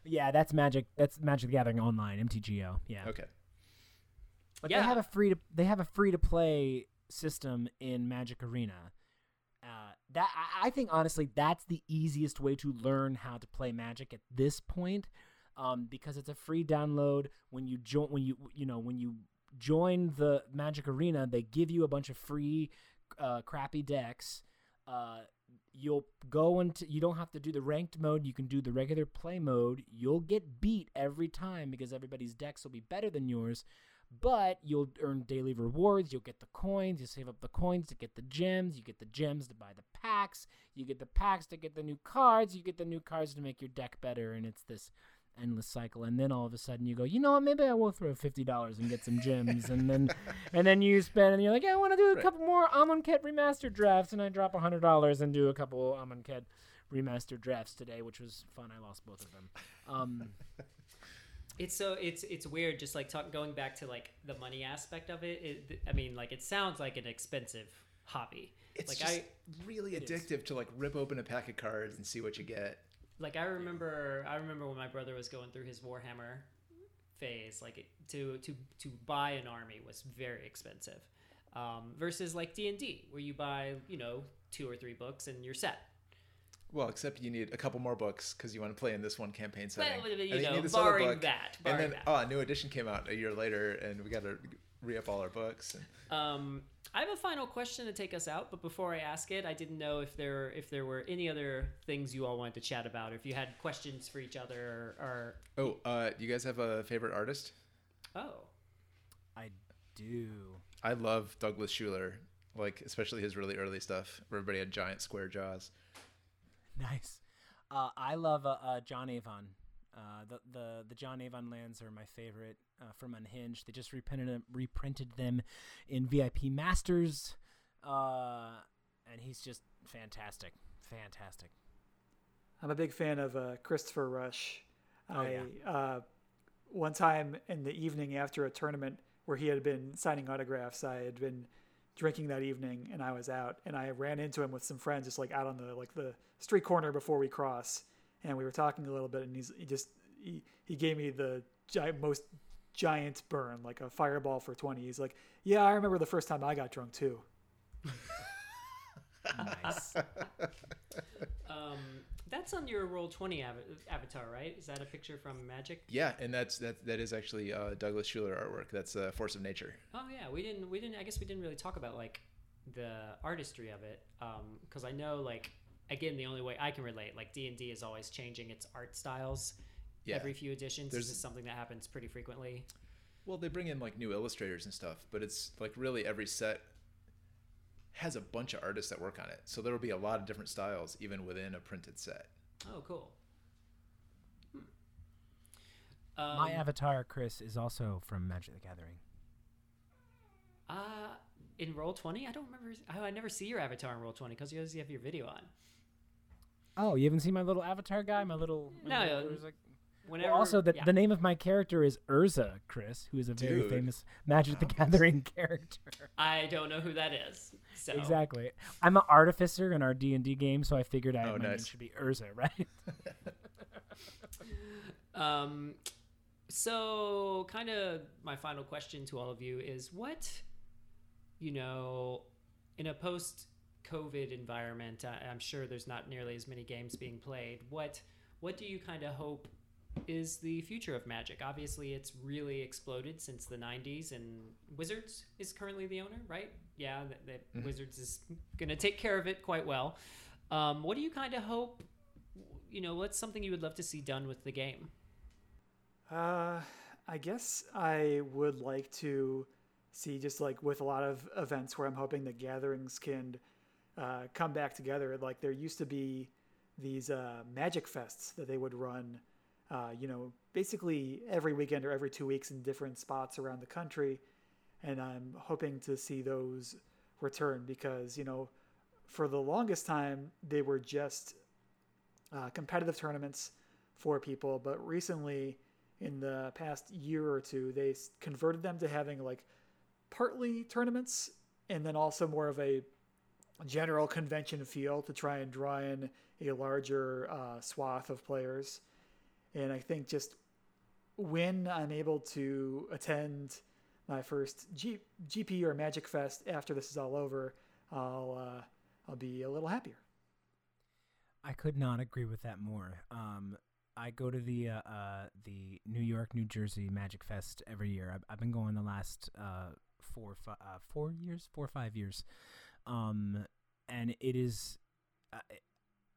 Yeah, that's Magic. That's Magic the Gathering online. MTGO. Yeah. Okay. But Yeah. they have a free to they have a free to play system in Magic Arena. That I, I think honestly that's the easiest way to learn how to play Magic at this point, um, because it's a free download. When you join, when you you know when you join the Magic Arena, they give you a bunch of free uh, crappy decks. Uh, you'll go into you don't have to do the ranked mode you can do the regular play mode you'll get beat every time because everybody's decks will be better than yours but you'll earn daily rewards. You'll get the coins. You save up the coins to get the gems. You get the gems to buy the packs. You get the packs to get the new cards. You get the new cards to make your deck better. And it's this endless cycle. And then all of a sudden you go you know what? Maybe i will throw $50 and get some gems. And then and then you spend and you're like i want to do a Right. couple more amonkhet remastered drafts. And i drop $100 and do a couple amonkhet remastered drafts today which was fun. I lost both of them. Um It's so it's it's weird. Just like talk, going back to like the money aspect of it, it. I mean, like it sounds like an expensive hobby. It's like just I really It is. addictive to like rip open a pack of cards and see what you get. like I remember I remember when my brother was going through his Warhammer phase. Like it, to to to buy an army was very expensive. Um, versus like D and D, where you buy you know two or three books and you're set. Well, except you need a couple more books because you want to play in this one campaign But, setting. you And then know, need this barring book, that, and then that. oh, a new edition came out a year later, and we got to re up all our books. And Um, I have a final question to take us out, but before I ask it, I didn't know if there if there were any other things you all wanted to chat about, or if you had questions for each other, or, oh, uh, you guys have a favorite artist? oh, i do I love Douglas Shuler, like especially his really early stuff, where everybody had giant square jaws. Nice. Uh, I love uh, uh, John Avon. Uh, the the the John Avon lands are my favorite uh, from Unhinged. They just reprinted them, reprinted them in VIP Masters, uh, and he's just fantastic, fantastic. I'm a big fan of uh, Christopher Rush. Oh, I yeah. uh, one time in the evening after a tournament where he had been signing autographs, I had been drinking that evening and I was out and I ran into him with some friends just like out on the like the street corner before we cross and we were talking a little bit and he's he just he, he gave me the gi- most giant burn like a fireball for 20 he's like yeah I remember the first time I got drunk too Nice. Um, that's on your roll twenty av- avatar, right? Is that a picture from Magic? Yeah, and that's that. That is actually uh, Douglas Shuler artwork. That's uh, Force of Nature. Oh yeah, we didn't. We didn't. I guess we didn't really talk about like the artistry of it, because I know like again the only way I can relate like D and D is always changing its art styles Yeah. every few editions. There's- this is something that happens pretty frequently. Well, they bring in like new illustrators and stuff, but it's like really every set has a bunch of artists that work on it. So there will be a lot of different styles even within a printed set. Oh, cool. Hmm. Um, My avatar, Chris, is also from Magic the Gathering. Uh, in roll twenty, I don't remember. I, I never see your avatar in roll twenty because you always have your video on. Oh, you haven't seen my little avatar guy? My little. my No, little Urza- Whenever, Well, also, the, yeah. the name of my character is Urza, Chris, who is a very Dude. famous Magic the Gathering character. I don't know who that is. So Exactly. I'm an artificer in our D and D game, so I figured I, Oh, my name should be Urza, right? Um, so kind of my final question to all of you is what, you know, in a post-COVID environment, I, I'm sure there's not nearly as many games being played. What what do you kind of hope is the future of Magic? Obviously, it's really exploded since the '90s, and Wizards is currently the owner, right? Yeah, that, that Wizards is going to take care of it quite well. Um, what do you kind of hope? You know, what's something you would love to see done with the game? Uh, I guess I would like to see just like with a lot of events where I'm hoping the gatherings can uh, come back together. Like there used to be these uh, magic fests that they would run, uh, you know, basically every weekend or every two weeks in different spots around the country. And I'm hoping to see those return because, you know, for the longest time, they were just uh, competitive tournaments for people. But recently, in the past year or two, they converted them to having like partly tournaments and then also more of a general convention feel to try and draw in a larger uh, swath of players. And I think just when I'm able to attend my first G- GP or Magic Fest after this is all over, I'll uh, I'll be a little happier. I could not agree with that more. Um, I go to the uh, uh, the New York, New Jersey Magic Fest every year. I've, I've been going the last uh, four, uh, four years, four or five years, um, and it is uh,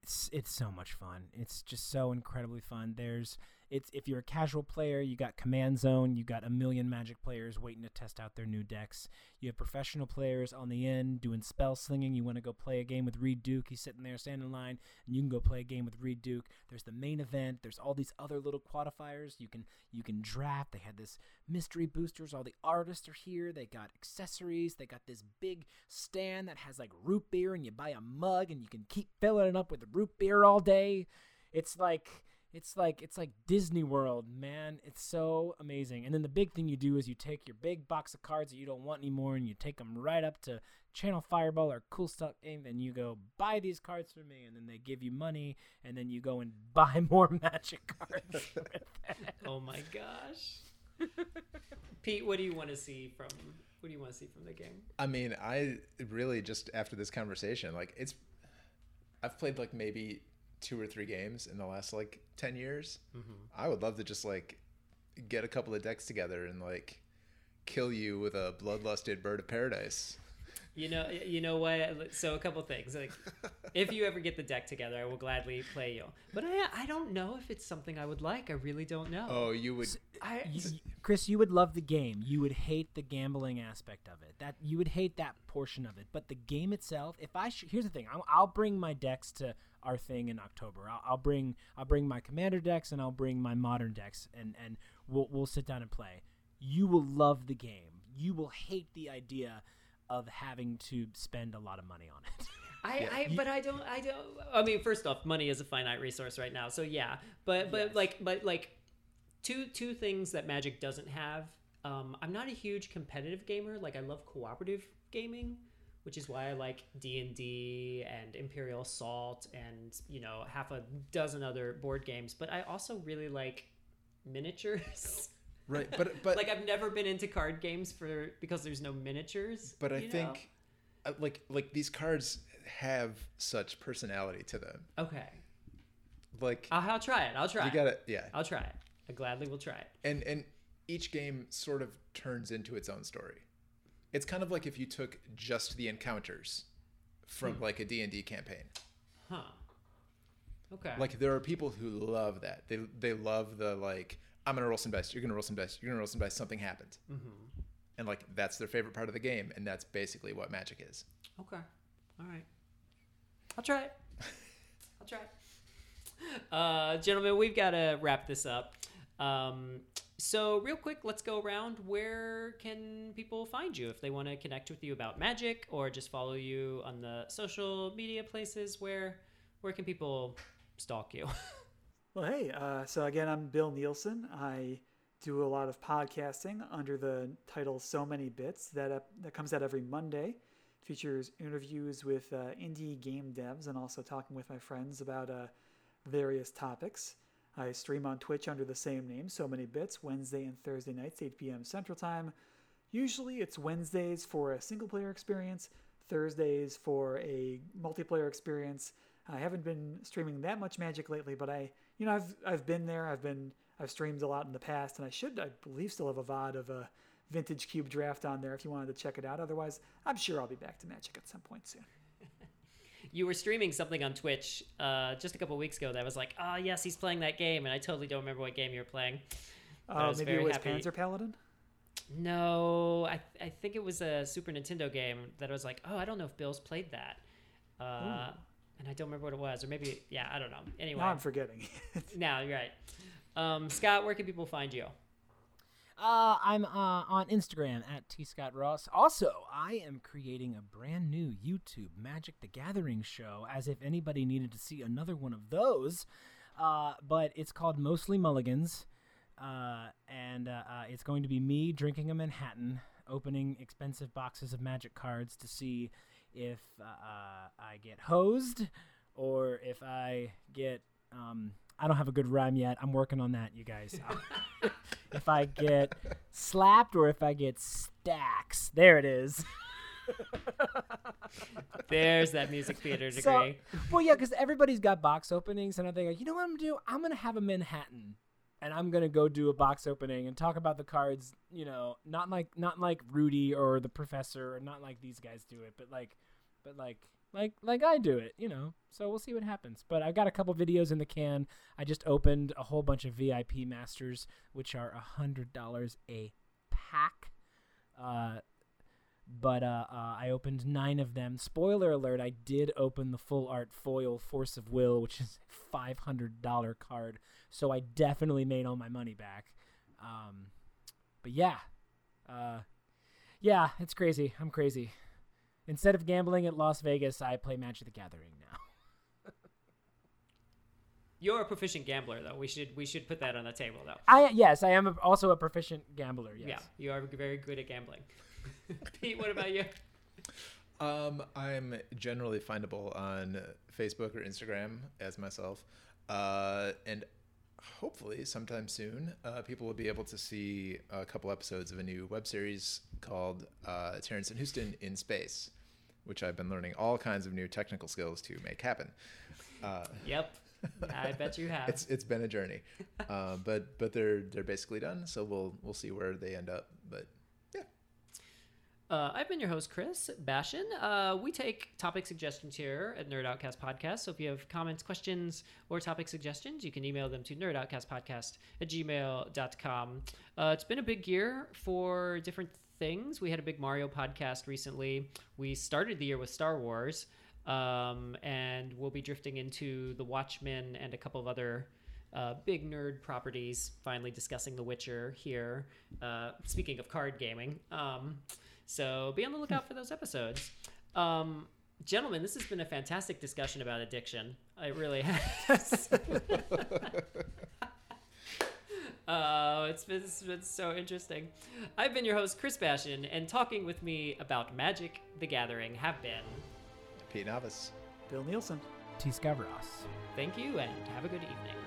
it's it's so much fun. It's just so incredibly fun. There's it's if you're a casual player, you got Command Zone, you got a million Magic players waiting to test out their new decks. You have professional players on the end doing spell slinging. You want to go play a game with Reid Duke. He's sitting there standing in line, and you can go play a game with Reid Duke. There's the main event. There's all these other little qualifiers you can you can draft. They had this mystery boosters. All the artists are here. They got accessories. They got this big stand that has like root beer, and you buy a mug, and you can keep filling it up with root beer all day. It's like it's like it's like Disney World, man. It's so amazing. And then the big thing you do is you take your big box of cards that you don't want anymore, and you take them right up to Channel Fireball or Cool Stuff Inc. And you go buy these cards for me, and then they give you money, and then you go and buy more Magic cards. Oh my gosh. Pete, what do you want to see from what do you want to see from the game? I mean, I really just after this conversation, like it's, I've played like maybe two or three games in the last like ten years. Mm-hmm. I would love to just like get a couple of decks together and like kill you with a bloodlusted bird of paradise. You know, you know what? So a couple things. Like, if you ever get the deck together, I will gladly play you. But I, I don't know if it's something I would like. I really don't know. Oh, you would. I, You- you- Chris, you would love the game. You would hate the gambling aspect of it. That you would hate that portion of it. But the game itself, if I sh- here's the thing, I'll, I'll bring my decks to our thing in October. I'll, I'll bring I'll bring my commander decks and I'll bring my modern decks and and we'll we'll sit down and play. You will love the game. You will hate the idea of having to spend a lot of money on it. I, Yeah. I but I don't I don't I mean first off money is a finite resource right now so yeah but but Yes. like but like two two things that Magic doesn't have um I'm not a huge competitive gamer like I love cooperative gaming which is why I like D&D and Imperial Assault and you know half a dozen other board games but I also really like miniatures right, but but like I've never been into card games for because there's no miniatures but I know? think uh, like like these cards have such personality to them. okay Like I'll, I'll try it I'll try you it. gotta yeah, I'll try it. I gladly will try it. and and each game sort of turns into its own story. It's kind of like if you took just the encounters from Hmm. like a D&D campaign. Huh. Okay. Like there are people who love that. They they love the like I'm gonna roll some dice. You're gonna roll some dice. You're gonna roll some dice. Something happened, mm-hmm. and like that's their favorite part of the game, and that's basically what Magic is. Okay. All right. I'll try it. I'll try it. Uh, gentlemen, we've got to wrap this up. Um, so, real quick, let's go around. Where can people find you if they want to connect with you about magic or just follow you on the social media places? Where where can people stalk you? Well, hey, uh, so again, I'm Bill Nielsen. I do a lot of podcasting under the title So Many Bits that ep- that comes out every Monday. Features interviews with uh, indie game devs and also talking with my friends about uh, various topics. I stream on Twitch under the same name, So Many Bits, Wednesday and Thursday nights, 8 p.m. Central Time. Usually it's Wednesdays for a single player experience, Thursdays for a multiplayer experience. I haven't been streaming that much Magic lately, but I, you know, I've I've been there. I've been I've streamed a lot in the past, and I should, I believe, still have a VOD of a Vintage Cube draft on there if you wanted to check it out. Otherwise, I'm sure I'll be back to Magic at some point soon. you were streaming something on Twitch uh, just a couple weeks ago that was like, oh, yes, he's playing that game. And I totally don't remember what game you were playing. Uh, maybe it was happy. Panzer Paladin. No, I, I think it was a Super Nintendo game that I was like, oh, I don't know if Bill's played that. Uh, and I don't remember what it was. Or maybe, yeah, I don't know. Anyway, Now I'm forgetting. now you're right. Um, Scott, where can people find you? Uh, I'm uh, on Instagram at T Scott Ross. Also, I am creating a brand new YouTube Magic the Gathering show, as if anybody needed to see another one of those. Uh, but it's called Mostly Mulligans, uh, and uh, uh, it's going to be me drinking a Manhattan, opening expensive boxes of Magic cards to see if uh, uh, I get hosed or if I get. Um, I don't have a good rhyme yet. I'm working on that, you guys. if I get slapped or if I get stacks. There it is. There's that music theater degree. So, well, yeah, because everybody's got box openings, and I'm thinking, you know what I'm gonna do? I'm gonna have a Manhattan, and I'm gonna go do a box opening and talk about the cards. You know, not like not like Rudy or the Professor, or not like these guys do it, but like, but like. Like like I do it, you know. So we'll see what happens. But I've got a couple videos in the can. I just opened a whole bunch of VIP masters, which are a hundred dollars a pack. Uh, but uh, uh, I opened nine of them. Spoiler alert: I did open the full art foil Force of Will, which is a five hundred dollar card. So I definitely made all my money back. Um, but yeah, uh, yeah, it's crazy. I'm crazy. Instead of gambling at Las Vegas, I play Magic the Gathering now. You're a proficient gambler, though. We should we should put that on the table, though. I yes, I am a, also a proficient gambler. Yes. Yeah, you are very good at gambling. Pete, what about you? Um, I'm generally findable on Facebook or Instagram as myself, uh, and hopefully sometime soon, uh, people will be able to see a couple episodes of a new web series called uh, Terrence and Houston in Space, which I've been learning all kinds of new technical skills to make happen. Uh, Yep, I bet you have. it's it's been a journey, uh, but but they're they're basically done. So we'll we'll see where they end up. Uh, I've been your host, Chris Bashan. Uh, we take topic suggestions here at Nerd Outcast Podcast. So if you have comments, questions, or topic suggestions, you can email them to nerdoutcastpodcast at gmail.com. Uh, it's been a big year for different things. We had a big Mario podcast recently. We started the year with Star Wars, um, and we'll be drifting into The Watchmen and a couple of other uh, big nerd properties. Finally, discussing The Witcher here. Uh, speaking of card gaming, um, so be on the lookout for those episodes. Um, gentlemen, this has been a fantastic discussion about addiction. It really has. Uh, it's been, it's been so interesting. I've been your host, Chris Bastion, and talking with me about Magic the Gathering have been. Pete Novice. Bill Nielsen. T. Scott Ross. Thank you, and have a good evening.